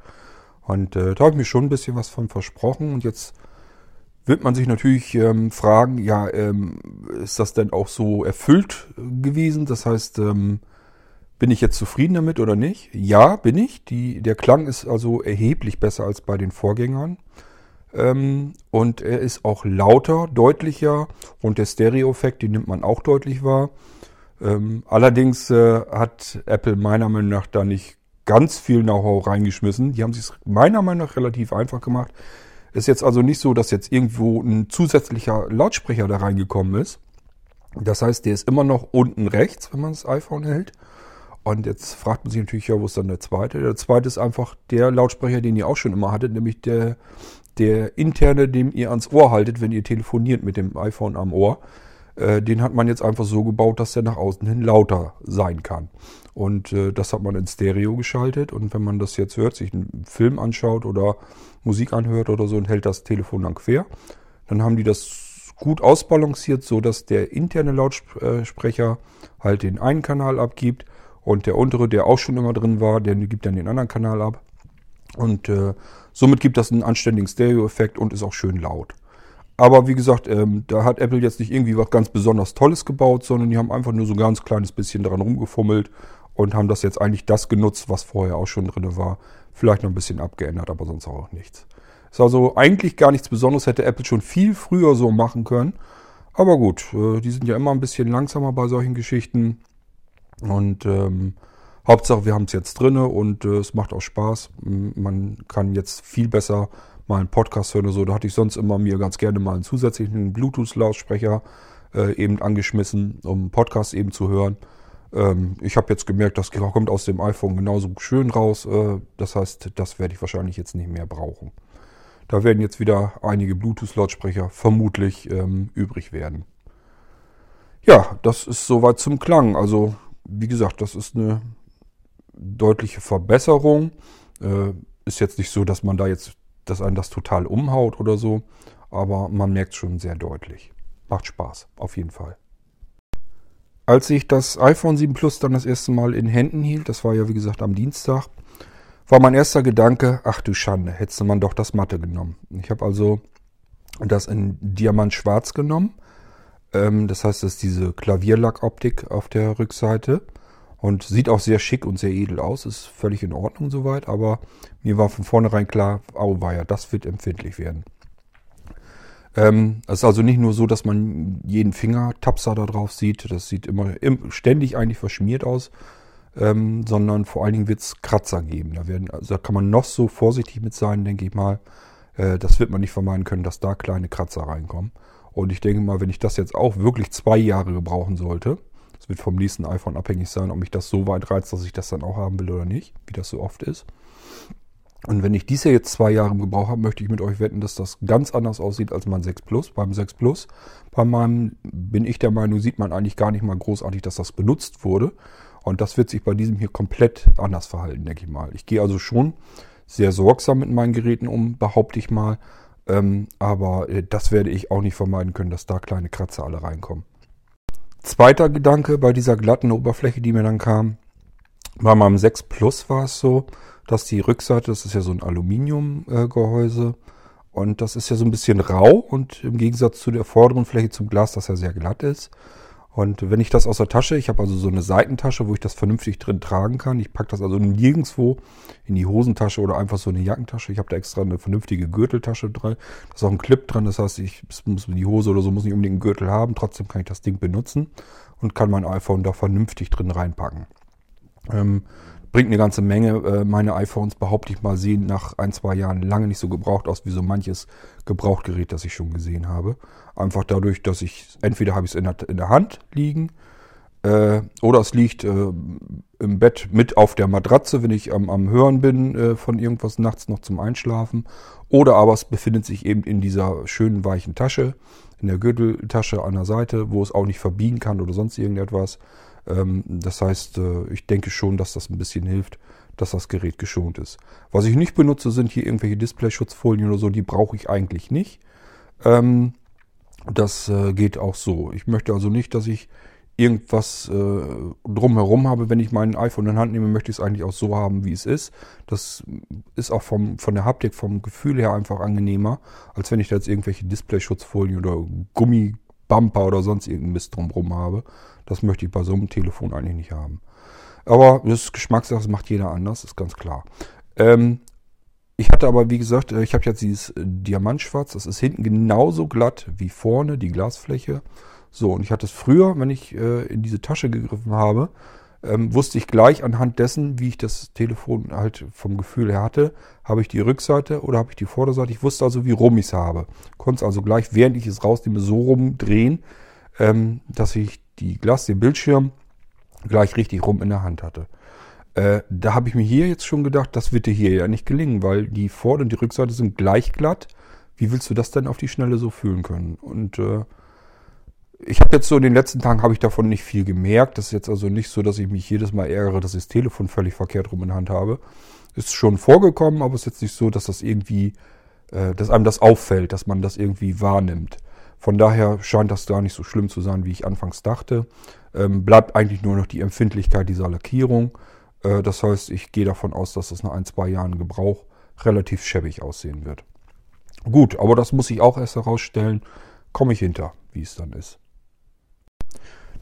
Und äh, da habe ich mir schon ein bisschen was von versprochen. Und jetzt wird man sich natürlich ähm, fragen, ja, ähm, ist das denn auch so erfüllt gewesen? Das heißt, ähm, bin ich jetzt zufrieden damit oder nicht? Ja, bin ich. Die, der Klang ist also erheblich besser als bei den Vorgängern. Ähm, und er ist auch lauter, deutlicher. Und der Stereo-Effekt, den nimmt man auch deutlich wahr. Ähm, allerdings äh, hat Apple meiner Meinung nach da nicht ganz viel Know-how reingeschmissen. Die haben es meiner Meinung nach relativ einfach gemacht. Ist jetzt also nicht so, dass jetzt irgendwo ein zusätzlicher Lautsprecher da reingekommen ist. Das heißt, der ist immer noch unten rechts, wenn man das iPhone hält. Und jetzt fragt man sich natürlich, ja, wo ist dann der zweite? Der zweite ist einfach der Lautsprecher, den ihr auch schon immer hattet, nämlich der, der interne, den ihr ans Ohr haltet, wenn ihr telefoniert mit dem iPhone am Ohr. Äh, den hat man jetzt einfach so gebaut, dass der nach außen hin lauter sein kann. Und äh, das hat man in Stereo geschaltet. Und wenn man das jetzt hört, sich einen Film anschaut oder Musik anhört oder so und hält das Telefon dann quer, dann haben die das gut ausbalanciert, so dass der interne Lautsprecher halt den einen Kanal abgibt und der untere, der auch schon immer drin war, der gibt dann den anderen Kanal ab. Und äh, somit gibt das einen anständigen Stereo-Effekt und ist auch schön laut. Aber wie gesagt, ähm, da hat Apple jetzt nicht irgendwie was ganz besonders Tolles gebaut, sondern die haben einfach nur so ein ganz kleines bisschen dran rumgefummelt und haben das jetzt eigentlich das genutzt, was vorher auch schon drin war. Vielleicht noch ein bisschen abgeändert, aber sonst auch nichts. Ist also eigentlich gar nichts Besonderes, hätte Apple schon viel früher so machen können. Aber gut, äh, die sind ja immer ein bisschen langsamer bei solchen Geschichten. Und ähm, Hauptsache, wir haben es jetzt drin und äh, es macht auch Spaß. Man kann jetzt viel besser mal einen Podcast hören oder so. Da hatte ich sonst immer mir ganz gerne mal einen zusätzlichen Bluetooth-Lautsprecher äh, eben angeschmissen, um Podcast eben zu hören. Ähm, ich habe jetzt gemerkt, das kommt aus dem iPhone genauso schön raus. Äh, das heißt, das werde ich wahrscheinlich jetzt nicht mehr brauchen. Da werden jetzt wieder einige Bluetooth-Lautsprecher vermutlich ähm, übrig werden. Ja, das ist soweit zum Klang. Also, wie gesagt, das ist eine deutliche Verbesserung. Äh, ist jetzt nicht so, dass man da jetzt, dass einen das total umhaut oder so, aber man merkt schon sehr deutlich. Macht Spaß, auf jeden Fall. Als ich das iPhone 7 Plus dann das erste Mal in Händen hielt, das war ja wie gesagt am Dienstag, war mein erster Gedanke, ach du Schande, hätte man doch das Matte genommen. Ich habe also das in Diamant Schwarz genommen. Ähm, das heißt, das ist diese Klavierlackoptik auf der Rückseite. Und sieht auch sehr schick und sehr edel aus. Ist völlig in Ordnung soweit. Aber mir war von vornherein klar, auweia, das wird empfindlich werden. Ähm, es ist also nicht nur so, dass man jeden Fingertapser da drauf sieht. Das sieht immer ständig eigentlich verschmiert aus ähm, sondern vor allen Dingen wird es Kratzer geben. Da, werden, also da kann man noch so vorsichtig mit sein, denke ich mal. Äh, das wird man nicht vermeiden können, dass da kleine Kratzer reinkommen. Und ich denke mal, wenn ich das jetzt auch wirklich zwei Jahre gebrauchen sollte, das wird vom nächsten iPhone abhängig sein, ob mich das so weit reizt, dass ich das dann auch haben will oder nicht, wie das so oft ist. Und wenn ich dies ja jetzt zwei Jahre im Gebrauch habe, möchte ich mit euch wetten, dass das ganz anders aussieht als mein 6 Plus. Beim 6 Plus, bei meinem bin ich der Meinung, sieht man eigentlich gar nicht mal großartig, dass das benutzt wurde. Und das wird sich bei diesem hier komplett anders verhalten, denke ich mal. Ich gehe also schon sehr sorgsam mit meinen Geräten um, behaupte ich mal. Ähm, aber äh, das werde ich auch nicht vermeiden können, dass da kleine Kratzer alle reinkommen. Zweiter Gedanke bei dieser glatten Oberfläche, die mir dann kam. Bei meinem 6 Plus war es so, dass die Rückseite, das ist ja so ein Aluminiumgehäuse, und das ist ja so ein bisschen rau und im Gegensatz zu der vorderen Fläche zum Glas, das ja sehr glatt ist. Und wenn ich das aus der Tasche, ich habe also so eine Seitentasche, wo ich das vernünftig drin tragen kann. Ich packe das also nirgendwo in die Hosentasche oder einfach so eine Jackentasche. Ich habe da extra eine vernünftige Gürteltasche drin. Da ist auch ein Clip dran, das heißt, ich muss die Hose oder so muss nicht unbedingt einen Gürtel haben. Trotzdem kann ich das Ding benutzen und kann mein iPhone da vernünftig drin reinpacken. Ähm, bringt eine ganze Menge. Äh, meine iPhones, behaupte ich mal, sehen nach ein, zwei Jahren lange nicht so gebraucht aus wie so manches Gebrauchtgerät, das ich schon gesehen habe. Einfach dadurch, dass ich, entweder habe ich es in der, in der Hand liegen äh, oder es liegt äh, im Bett mit auf der Matratze, wenn ich am, am Hören bin äh, von irgendwas nachts noch zum Einschlafen. Oder aber es befindet sich eben in dieser schönen weichen Tasche, in der Gürteltasche an der Seite, wo es auch nicht verbiegen kann oder sonst irgendetwas. Ähm, das heißt, äh, ich denke schon, dass das ein bisschen hilft, dass das Gerät geschont ist. Was ich nicht benutze, sind hier irgendwelche Displayschutzfolien oder so, die brauche ich eigentlich nicht. Ähm, das äh, geht auch so. Ich möchte also nicht, dass ich irgendwas äh, drumherum habe. Wenn ich mein iPhone in Hand nehme, möchte ich es eigentlich auch so haben, wie es ist. Das ist auch vom, von der Haptik, vom Gefühl her einfach angenehmer, als wenn ich da jetzt irgendwelche Displayschutzfolien oder Gummibumper oder sonst irgendeinen Mist drumherum habe. Das möchte ich bei so einem Telefon eigentlich nicht haben. Aber das Geschmackssache, das macht jeder anders, ist ganz klar. Ähm, ich hatte aber, wie gesagt, äh, ich habe jetzt dieses äh, Diamantschwarz. Das ist hinten genauso glatt wie vorne, die Glasfläche. So, und ich hatte es früher, wenn ich äh, in diese Tasche gegriffen habe, ähm, wusste ich gleich anhand dessen, wie ich das Telefon halt vom Gefühl her hatte, habe ich die Rückseite oder habe ich die Vorderseite. Ich wusste also, wie rum ich es habe. Konnte es also gleich, während ich es rausnehme, so rumdrehen, ähm, dass ich die Glas, den Bildschirm gleich richtig rum in der Hand hatte. Äh, da habe ich mir hier jetzt schon gedacht, das wird dir hier ja nicht gelingen, weil die Vorder- und die Rückseite sind gleich glatt. Wie willst du das denn auf die Schnelle so fühlen können? Und äh, ich habe jetzt so in den letzten Tagen habe ich davon nicht viel gemerkt. Das ist jetzt also nicht so, dass ich mich jedes Mal ärgere, dass ich das Telefon völlig verkehrt rum in der Hand habe. Ist schon vorgekommen, aber es ist jetzt nicht so, dass das irgendwie, äh, dass einem das auffällt, dass man das irgendwie wahrnimmt. Von daher scheint das gar nicht so schlimm zu sein, wie ich anfangs dachte. Ähm, bleibt eigentlich nur noch die Empfindlichkeit dieser Lackierung. Äh, das heißt, ich gehe davon aus, dass das nach ein, zwei Jahren Gebrauch relativ schäbig aussehen wird. Gut, aber das muss ich auch erst herausstellen. Komme ich hinter, wie es dann ist.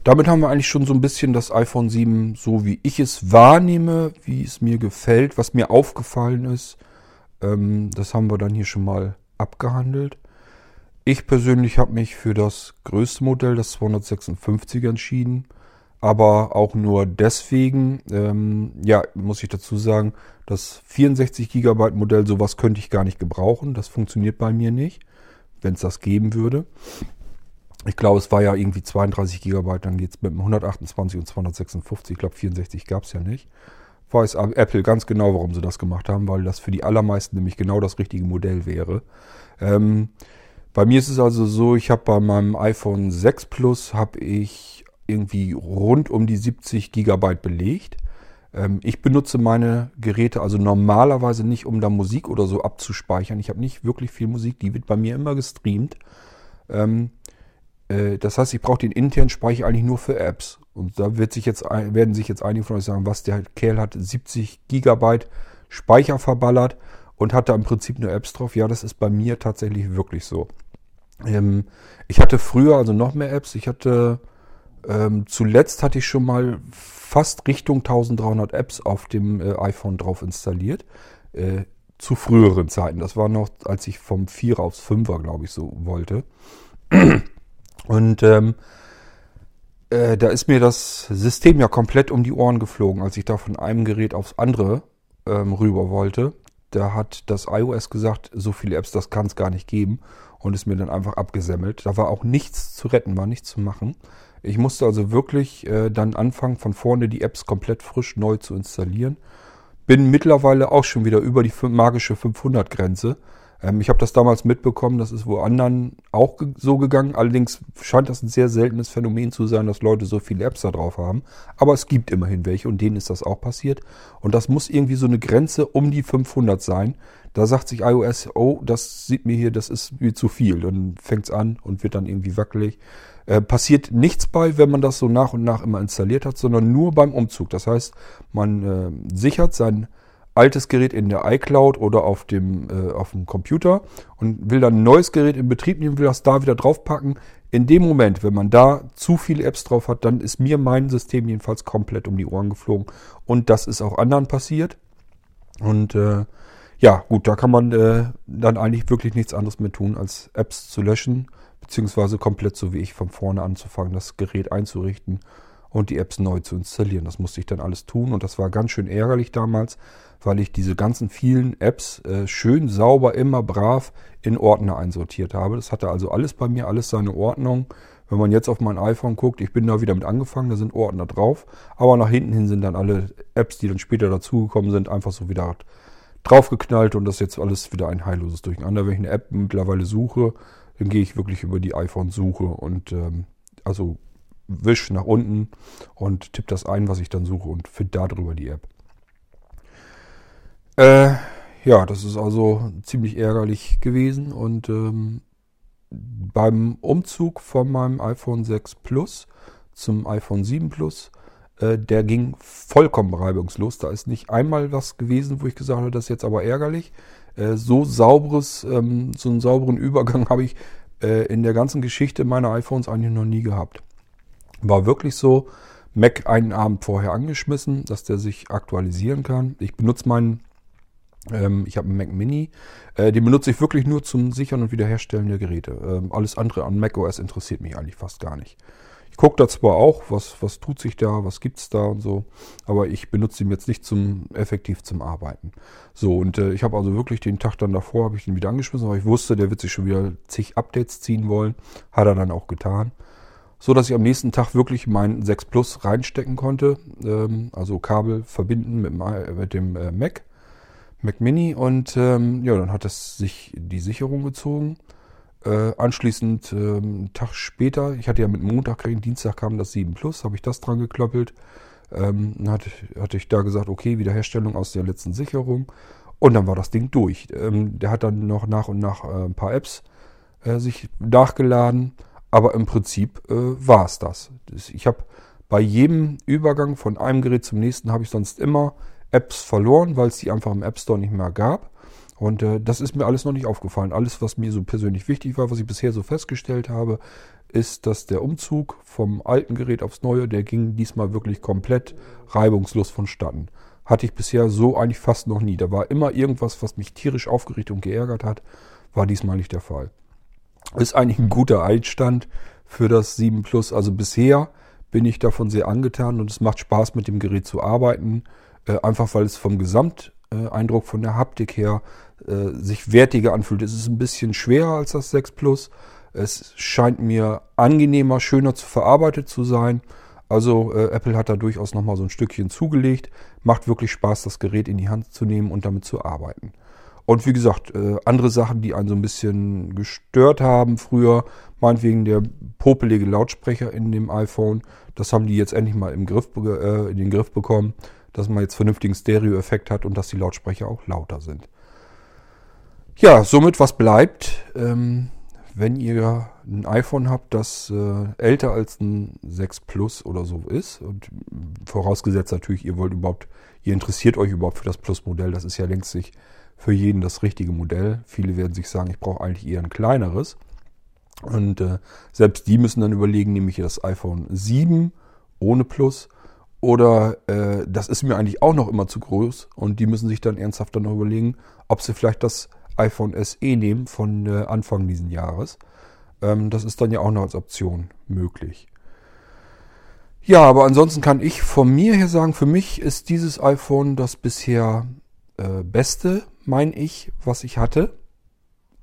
Damit haben wir eigentlich schon so ein bisschen das iPhone 7, so wie ich es wahrnehme, wie es mir gefällt, was mir aufgefallen ist. Ähm, das haben wir dann hier schon mal abgehandelt. Ich persönlich habe mich für das größte Modell, das 256 entschieden. Aber auch nur deswegen, ähm, ja, muss ich dazu sagen, das 64 GB Modell, sowas könnte ich gar nicht gebrauchen. Das funktioniert bei mir nicht, wenn es das geben würde. Ich glaube, es war ja irgendwie 32 GB, dann geht es mit dem 128 und 256. Ich glaube, 64 gab es ja nicht. Weiß Apple ganz genau, warum sie das gemacht haben, weil das für die allermeisten nämlich genau das richtige Modell wäre. Ähm, bei mir ist es also so, ich habe bei meinem iPhone 6 Plus habe ich irgendwie rund um die 70 GB belegt. Ähm, ich benutze meine Geräte also normalerweise nicht, um da Musik oder so abzuspeichern. Ich habe nicht wirklich viel Musik, die wird bei mir immer gestreamt. Ähm, äh, das heißt, ich brauche den internen Speicher eigentlich nur für Apps. Und da wird sich jetzt, werden sich jetzt einige von euch sagen, was der Kerl hat 70 Gigabyte Speicher verballert und hat da im Prinzip nur Apps drauf. Ja, das ist bei mir tatsächlich wirklich so. Ähm, ich hatte früher also noch mehr Apps. Ich hatte ähm, zuletzt hatte ich schon mal fast Richtung 1300 Apps auf dem äh, iPhone drauf installiert. Äh, zu früheren Zeiten. Das war noch, als ich vom 4er aufs 5er, glaube ich, so wollte. Und ähm, äh, da ist mir das System ja komplett um die Ohren geflogen, als ich da von einem Gerät aufs andere ähm, rüber wollte. Da hat das iOS gesagt, so viele Apps, das kann es gar nicht geben und ist mir dann einfach abgesemmelt. Da war auch nichts zu retten, war nichts zu machen. Ich musste also wirklich äh, dann anfangen, von vorne die Apps komplett frisch neu zu installieren. Bin mittlerweile auch schon wieder über die magische 500-Grenze. Ähm, ich habe das damals mitbekommen, das ist wo anderen auch ge so gegangen. Allerdings scheint das ein sehr seltenes Phänomen zu sein, dass Leute so viele Apps da drauf haben. Aber es gibt immerhin welche und denen ist das auch passiert. Und das muss irgendwie so eine Grenze um die 500 sein. Da sagt sich iOS, oh, das sieht mir hier, das ist wie zu viel. Dann fängt's an und wird dann irgendwie wackelig. Äh, passiert nichts bei, wenn man das so nach und nach immer installiert hat, sondern nur beim Umzug. Das heißt, man äh, sichert sein altes Gerät in der iCloud oder auf dem, äh, auf dem Computer und will dann ein neues Gerät in Betrieb nehmen, will das da wieder draufpacken. In dem Moment, wenn man da zu viele Apps drauf hat, dann ist mir mein System jedenfalls komplett um die Ohren geflogen. Und das ist auch anderen passiert. Und äh, ja, gut, da kann man äh, dann eigentlich wirklich nichts anderes mehr tun, als Apps zu löschen, beziehungsweise komplett so wie ich von vorne anzufangen, das Gerät einzurichten und die Apps neu zu installieren. Das musste ich dann alles tun und das war ganz schön ärgerlich damals, weil ich diese ganzen vielen Apps äh, schön sauber, immer brav in Ordner einsortiert habe. Das hatte also alles bei mir, alles seine Ordnung. Wenn man jetzt auf mein iPhone guckt, ich bin da wieder mit angefangen, da sind Ordner drauf, aber nach hinten hin sind dann alle Apps, die dann später dazugekommen sind, einfach so wieder draufgeknallt und das ist jetzt alles wieder ein heilloses Durcheinander. Wenn ich eine App mittlerweile suche, dann gehe ich wirklich über die iPhone-Suche und ähm, also wisch nach unten und tippe das ein, was ich dann suche und finde darüber die App. Äh, ja, das ist also ziemlich ärgerlich gewesen und ähm, beim Umzug von meinem iPhone 6 Plus zum iPhone 7 Plus, äh, der ging vollkommen reibungslos. Da ist nicht einmal was gewesen, wo ich gesagt habe, das ist jetzt aber ärgerlich. Äh, so sauberes, ähm, so einen sauberen Übergang habe ich äh, in der ganzen Geschichte meiner iPhones eigentlich noch nie gehabt. War wirklich so. Mac einen Abend vorher angeschmissen, dass der sich aktualisieren kann. Ich benutze meinen, ähm, ich habe einen Mac Mini, äh, den benutze ich wirklich nur zum Sichern und Wiederherstellen der Geräte. Ähm, alles andere an Mac OS interessiert mich eigentlich fast gar nicht. Ich gucke da zwar auch, was, was tut sich da, was gibt's da und so, aber ich benutze ihn jetzt nicht zum effektiv zum Arbeiten. So, und äh, ich habe also wirklich den Tag dann davor, habe ich den wieder angeschmissen, weil ich wusste, der wird sich schon wieder zig Updates ziehen wollen. Hat er dann auch getan so dass ich am nächsten Tag wirklich mein 6 Plus reinstecken konnte. Ähm, also Kabel verbinden mit, mit dem äh, Mac, Mac Mini und ähm, ja, dann hat es sich die Sicherung gezogen. Äh, anschließend, ähm, einen Tag später, ich hatte ja mit Montag gekriegt, Dienstag kam das 7 Plus, habe ich das dran geklöppelt. Ähm, dann hatte, hatte ich da gesagt, okay, Wiederherstellung aus der letzten Sicherung. Und dann war das Ding durch. Ähm, der hat dann noch nach und nach äh, ein paar Apps äh, sich nachgeladen aber im Prinzip äh, war es das. Ich habe bei jedem Übergang von einem Gerät zum nächsten habe ich sonst immer Apps verloren, weil es die einfach im App Store nicht mehr gab. Und äh, das ist mir alles noch nicht aufgefallen. Alles, was mir so persönlich wichtig war, was ich bisher so festgestellt habe, ist, dass der Umzug vom alten Gerät aufs neue, der ging diesmal wirklich komplett reibungslos vonstatten. Hatte ich bisher so eigentlich fast noch nie. Da war immer irgendwas, was mich tierisch aufgeregt und geärgert hat. War diesmal nicht der Fall. Ist eigentlich ein guter Einstand für das 7 Plus. Also bisher bin ich davon sehr angetan und es macht Spaß mit dem Gerät zu arbeiten. Äh, einfach weil es vom Gesamteindruck von der Haptik her äh, sich wertiger anfühlt. Es ist ein bisschen schwerer als das 6 Plus. Es scheint mir angenehmer, schöner zu verarbeitet zu sein. Also äh, Apple hat da durchaus nochmal so ein Stückchen zugelegt. Macht wirklich Spaß, das Gerät in die Hand zu nehmen und damit zu arbeiten. Und wie gesagt, äh, andere Sachen, die einen so ein bisschen gestört haben früher, meinetwegen der popelige Lautsprecher in dem iPhone, das haben die jetzt endlich mal im Griff, äh, in den Griff bekommen, dass man jetzt vernünftigen Stereo-Effekt hat und dass die Lautsprecher auch lauter sind. Ja, somit was bleibt. Ähm, wenn ihr ein iPhone habt, das äh, älter als ein 6 Plus oder so ist, und vorausgesetzt natürlich, ihr wollt überhaupt, ihr interessiert euch überhaupt für das Plus-Modell, das ist ja längst nicht für jeden das richtige Modell. Viele werden sich sagen, ich brauche eigentlich eher ein kleineres. Und äh, selbst die müssen dann überlegen, nehme ich das iPhone 7 ohne Plus oder äh, das ist mir eigentlich auch noch immer zu groß und die müssen sich dann ernsthaft dann noch überlegen, ob sie vielleicht das iPhone SE nehmen von äh, Anfang diesen Jahres. Ähm, das ist dann ja auch noch als Option möglich. Ja, aber ansonsten kann ich von mir her sagen, für mich ist dieses iPhone das bisher äh, beste, mein ich, was ich hatte.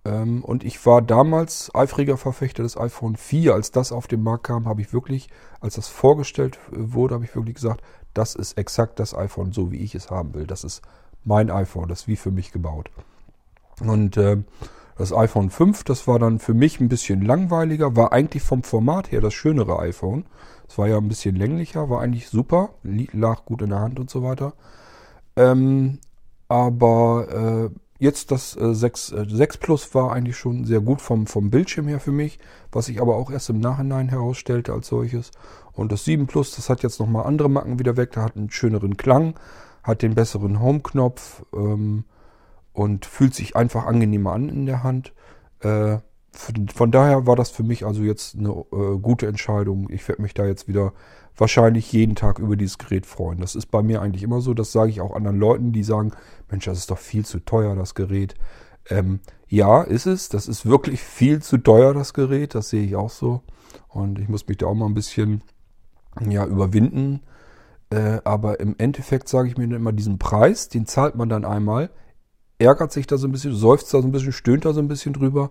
Ähm, und ich war damals eifriger Verfechter des iPhone 4. Als das auf den Markt kam, habe ich wirklich, als das vorgestellt wurde, habe ich wirklich gesagt, das ist exakt das iPhone, so wie ich es haben will. Das ist mein iPhone, das ist wie für mich gebaut. Und äh, das iPhone 5, das war dann für mich ein bisschen langweiliger, war eigentlich vom Format her das schönere iPhone. Es war ja ein bisschen länglicher, war eigentlich super, lag gut in der Hand und so weiter. Ähm, aber äh, jetzt das äh, 6, äh, 6 Plus war eigentlich schon sehr gut vom, vom Bildschirm her für mich, was sich aber auch erst im Nachhinein herausstellte als solches. Und das 7 Plus, das hat jetzt nochmal andere Macken wieder weg, da hat einen schöneren Klang, hat den besseren Home-Knopf. Ähm, und fühlt sich einfach angenehmer an in der Hand. Äh, von daher war das für mich also jetzt eine äh, gute Entscheidung. Ich werde mich da jetzt wieder wahrscheinlich jeden Tag über dieses Gerät freuen. Das ist bei mir eigentlich immer so. Das sage ich auch anderen Leuten, die sagen, Mensch, das ist doch viel zu teuer, das Gerät. Ähm, ja, ist es. Das ist wirklich viel zu teuer, das Gerät. Das sehe ich auch so. Und ich muss mich da auch mal ein bisschen ja, überwinden. Äh, aber im Endeffekt sage ich mir immer, diesen Preis, den zahlt man dann einmal ärgert sich da so ein bisschen, seufzt da so ein bisschen, stöhnt da so ein bisschen drüber.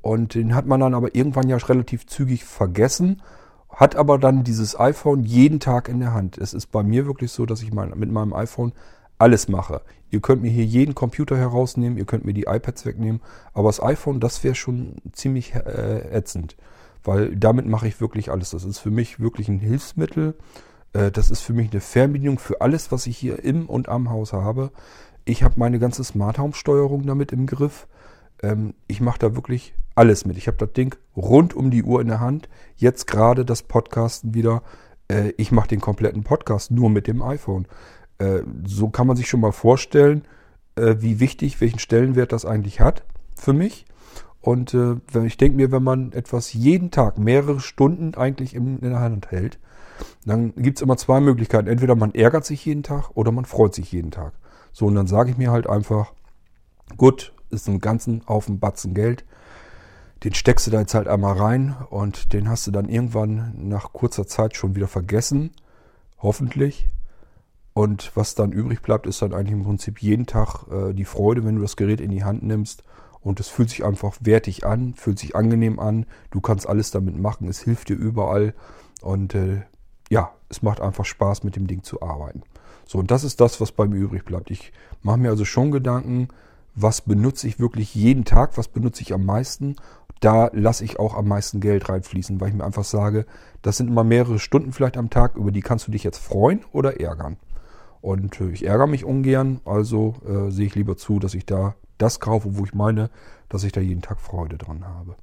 Und den hat man dann aber irgendwann ja relativ zügig vergessen, hat aber dann dieses iPhone jeden Tag in der Hand. Es ist bei mir wirklich so, dass ich mein, mit meinem iPhone alles mache. Ihr könnt mir hier jeden Computer herausnehmen, ihr könnt mir die iPads wegnehmen, aber das iPhone, das wäre schon ziemlich äh, ätzend, weil damit mache ich wirklich alles. Das ist für mich wirklich ein Hilfsmittel. Äh, das ist für mich eine Fernbedienung für alles, was ich hier im und am Haus habe. Ich habe meine ganze Smart Home Steuerung damit im Griff. Ähm, ich mache da wirklich alles mit. Ich habe das Ding rund um die Uhr in der Hand. Jetzt gerade das Podcasten wieder. Äh, ich mache den kompletten Podcast nur mit dem iPhone. Äh, so kann man sich schon mal vorstellen, äh, wie wichtig, welchen Stellenwert das eigentlich hat für mich. Und äh, ich denke mir, wenn man etwas jeden Tag mehrere Stunden eigentlich in, in der Hand hält, dann gibt es immer zwei Möglichkeiten. Entweder man ärgert sich jeden Tag oder man freut sich jeden Tag. So, und dann sage ich mir halt einfach, gut, ist ein ganzen Haufen Batzen Geld. Den steckst du da jetzt halt einmal rein und den hast du dann irgendwann nach kurzer Zeit schon wieder vergessen. Hoffentlich. Und was dann übrig bleibt, ist dann eigentlich im Prinzip jeden Tag äh, die Freude, wenn du das Gerät in die Hand nimmst. Und es fühlt sich einfach wertig an, fühlt sich angenehm an. Du kannst alles damit machen. Es hilft dir überall. Und äh, ja, es macht einfach Spaß, mit dem Ding zu arbeiten. So, und das ist das, was bei mir übrig bleibt. Ich mache mir also schon Gedanken, was benutze ich wirklich jeden Tag, was benutze ich am meisten. Da lasse ich auch am meisten Geld reinfließen, weil ich mir einfach sage, das sind immer mehrere Stunden vielleicht am Tag, über die kannst du dich jetzt freuen oder ärgern. Und äh, ich ärgere mich ungern, also äh, sehe ich lieber zu, dass ich da das kaufe, wo ich meine, dass ich da jeden Tag Freude dran habe.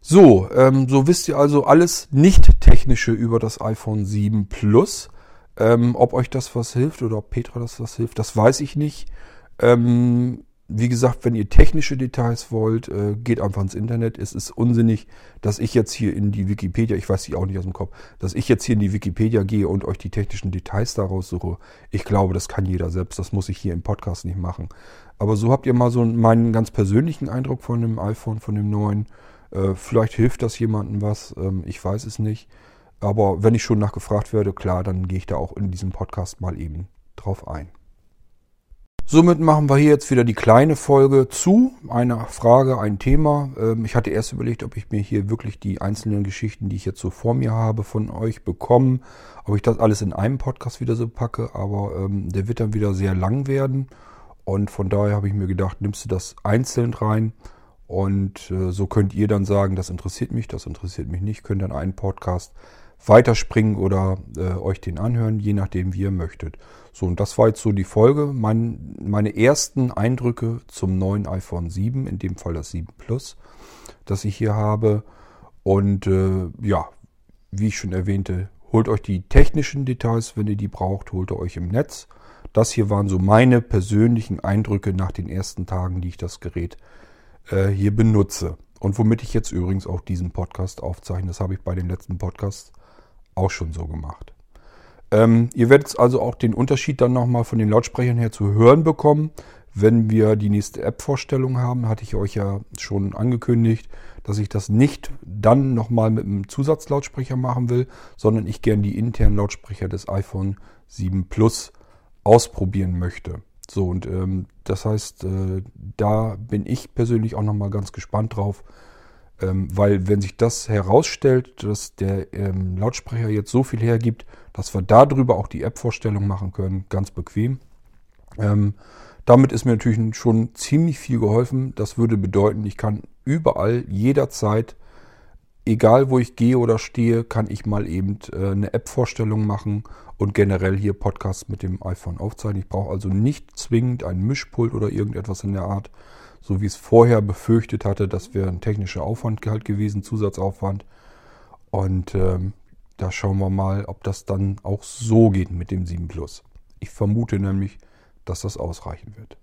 So, ähm, so wisst ihr also alles Nicht-Technische über das iPhone 7 Plus. Ähm, ob euch das was hilft oder ob Petra das was hilft, das weiß ich nicht. Ähm, wie gesagt, wenn ihr technische Details wollt, äh, geht einfach ins Internet. Es ist unsinnig, dass ich jetzt hier in die Wikipedia, ich weiß die auch nicht aus dem Kopf, dass ich jetzt hier in die Wikipedia gehe und euch die technischen Details daraus suche. Ich glaube, das kann jeder selbst. Das muss ich hier im Podcast nicht machen. Aber so habt ihr mal so meinen ganz persönlichen Eindruck von dem iPhone, von dem neuen. Äh, vielleicht hilft das jemandem was. Ähm, ich weiß es nicht. Aber wenn ich schon nachgefragt werde, klar, dann gehe ich da auch in diesem Podcast mal eben drauf ein. Somit machen wir hier jetzt wieder die kleine Folge zu. Eine Frage, ein Thema. Ähm, ich hatte erst überlegt, ob ich mir hier wirklich die einzelnen Geschichten, die ich jetzt so vor mir habe, von euch bekomme, ob ich das alles in einem Podcast wieder so packe, aber ähm, der wird dann wieder sehr lang werden. Und von daher habe ich mir gedacht, nimmst du das einzeln rein und äh, so könnt ihr dann sagen, das interessiert mich, das interessiert mich nicht, könnt dann einen Podcast weiterspringen oder äh, euch den anhören, je nachdem, wie ihr möchtet. So, und das war jetzt so die Folge. Mein, meine ersten Eindrücke zum neuen iPhone 7, in dem Fall das 7 Plus, das ich hier habe. Und äh, ja, wie ich schon erwähnte, holt euch die technischen Details, wenn ihr die braucht, holt ihr euch im Netz. Das hier waren so meine persönlichen Eindrücke nach den ersten Tagen, die ich das Gerät äh, hier benutze. Und womit ich jetzt übrigens auch diesen Podcast aufzeichne. Das habe ich bei den letzten Podcasts auch schon so gemacht. Ähm, ihr werdet also auch den Unterschied dann nochmal von den Lautsprechern her zu hören bekommen. Wenn wir die nächste App-Vorstellung haben, hatte ich euch ja schon angekündigt, dass ich das nicht dann nochmal mit einem Zusatzlautsprecher machen will, sondern ich gern die internen Lautsprecher des iPhone 7 Plus ausprobieren möchte. So, und ähm, das heißt, äh, da bin ich persönlich auch nochmal ganz gespannt drauf, weil wenn sich das herausstellt, dass der ähm, Lautsprecher jetzt so viel hergibt, dass wir darüber auch die App-Vorstellung machen können, ganz bequem. Ähm, damit ist mir natürlich schon ziemlich viel geholfen. Das würde bedeuten, ich kann überall, jederzeit, egal wo ich gehe oder stehe, kann ich mal eben äh, eine App-Vorstellung machen und generell hier Podcasts mit dem iPhone aufzeichnen. Ich brauche also nicht zwingend ein Mischpult oder irgendetwas in der Art, so wie es vorher befürchtet hatte. Das wäre ein technischer Aufwand halt gewesen, Zusatzaufwand. Und ähm, da schauen wir mal, ob das dann auch so geht mit dem 7 Plus. Ich vermute nämlich, dass das ausreichen wird.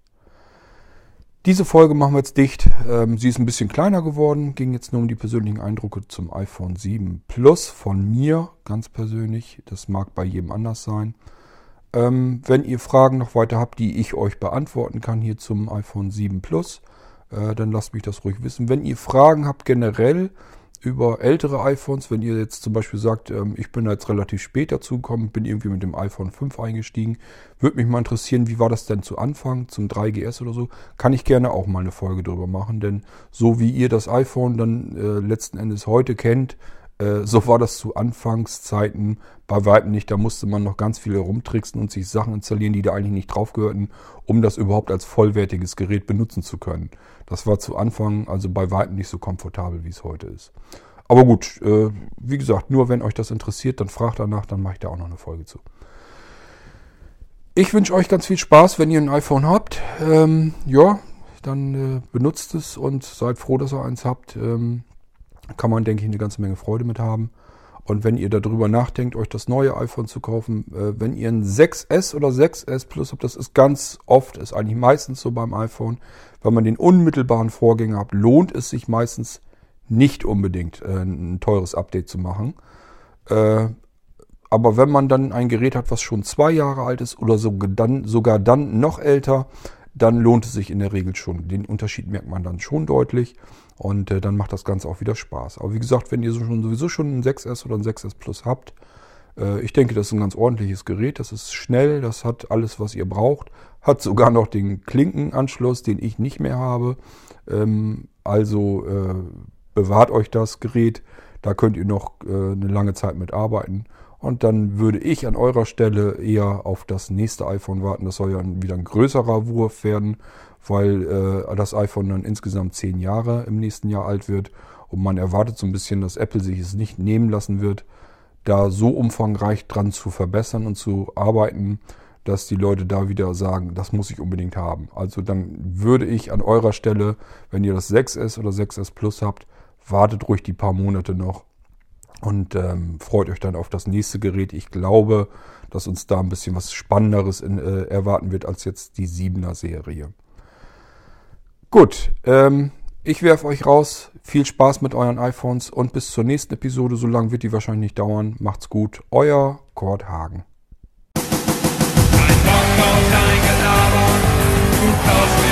Diese Folge machen wir jetzt dicht. Ähm, sie ist ein bisschen kleiner geworden. Ging jetzt nur um die persönlichen Eindrücke zum iPhone 7 Plus von mir ganz persönlich. Das mag bei jedem anders sein. Ähm, wenn ihr Fragen noch weiter habt, die ich euch beantworten kann hier zum iPhone 7 Plus, äh, dann lasst mich das ruhig wissen. Wenn ihr Fragen habt generell über ältere iPhones, wenn ihr jetzt zum Beispiel sagt, ähm, ich bin jetzt relativ spät dazu gekommen, bin irgendwie mit dem iPhone 5 eingestiegen, würde mich mal interessieren, wie war das denn zu Anfang, zum 3GS oder so, kann ich gerne auch mal eine Folge drüber machen, denn so wie ihr das iPhone dann äh, letzten Endes heute kennt, so war das zu Anfangszeiten bei weitem nicht. Da musste man noch ganz viel herumtricksen und sich Sachen installieren, die da eigentlich nicht drauf gehörten, um das überhaupt als vollwertiges Gerät benutzen zu können. Das war zu Anfang also bei weitem nicht so komfortabel, wie es heute ist. Aber gut, äh, wie gesagt, nur wenn euch das interessiert, dann fragt danach, dann mache ich da auch noch eine Folge zu. Ich wünsche euch ganz viel Spaß, wenn ihr ein iPhone habt. Ähm, ja, dann äh, benutzt es und seid froh, dass ihr eins habt. Ähm, kann man, denke ich, eine ganze Menge Freude mit haben. Und wenn ihr darüber nachdenkt, euch das neue iPhone zu kaufen, äh, wenn ihr ein 6S oder 6S Plus habt, das ist ganz oft, ist eigentlich meistens so beim iPhone, wenn man den unmittelbaren Vorgänger hat, lohnt es sich meistens nicht unbedingt äh, ein teures Update zu machen. Äh, aber wenn man dann ein Gerät hat, was schon zwei Jahre alt ist oder sogar dann, sogar dann noch älter, dann lohnt es sich in der Regel schon. Den Unterschied merkt man dann schon deutlich. Und äh, dann macht das Ganze auch wieder Spaß. Aber wie gesagt, wenn ihr so schon, sowieso schon ein 6S oder ein 6S Plus habt, äh, ich denke, das ist ein ganz ordentliches Gerät. Das ist schnell, das hat alles, was ihr braucht. Hat sogar noch den Klinkenanschluss, den ich nicht mehr habe. Ähm, also äh, bewahrt euch das Gerät. Da könnt ihr noch äh, eine lange Zeit mit arbeiten. Und dann würde ich an eurer Stelle eher auf das nächste iPhone warten. Das soll ja wieder ein größerer Wurf werden weil äh, das iPhone dann insgesamt zehn Jahre im nächsten Jahr alt wird und man erwartet so ein bisschen, dass Apple sich es nicht nehmen lassen wird, da so umfangreich dran zu verbessern und zu arbeiten, dass die Leute da wieder sagen, das muss ich unbedingt haben. Also dann würde ich an eurer Stelle, wenn ihr das 6S oder 6S Plus habt, wartet ruhig die paar Monate noch Und ähm, freut euch dann auf das nächste Gerät. Ich glaube, dass uns da ein bisschen was Spannenderes in, äh, erwarten wird als jetzt die 7er Serie. Gut, ähm, ich werfe euch raus. Viel Spaß mit euren iPhones und bis zur nächsten Episode. So lange wird die wahrscheinlich nicht dauern. Macht's gut. Euer Kurt Hagen. Ein Bock auf dein Gelaber. Du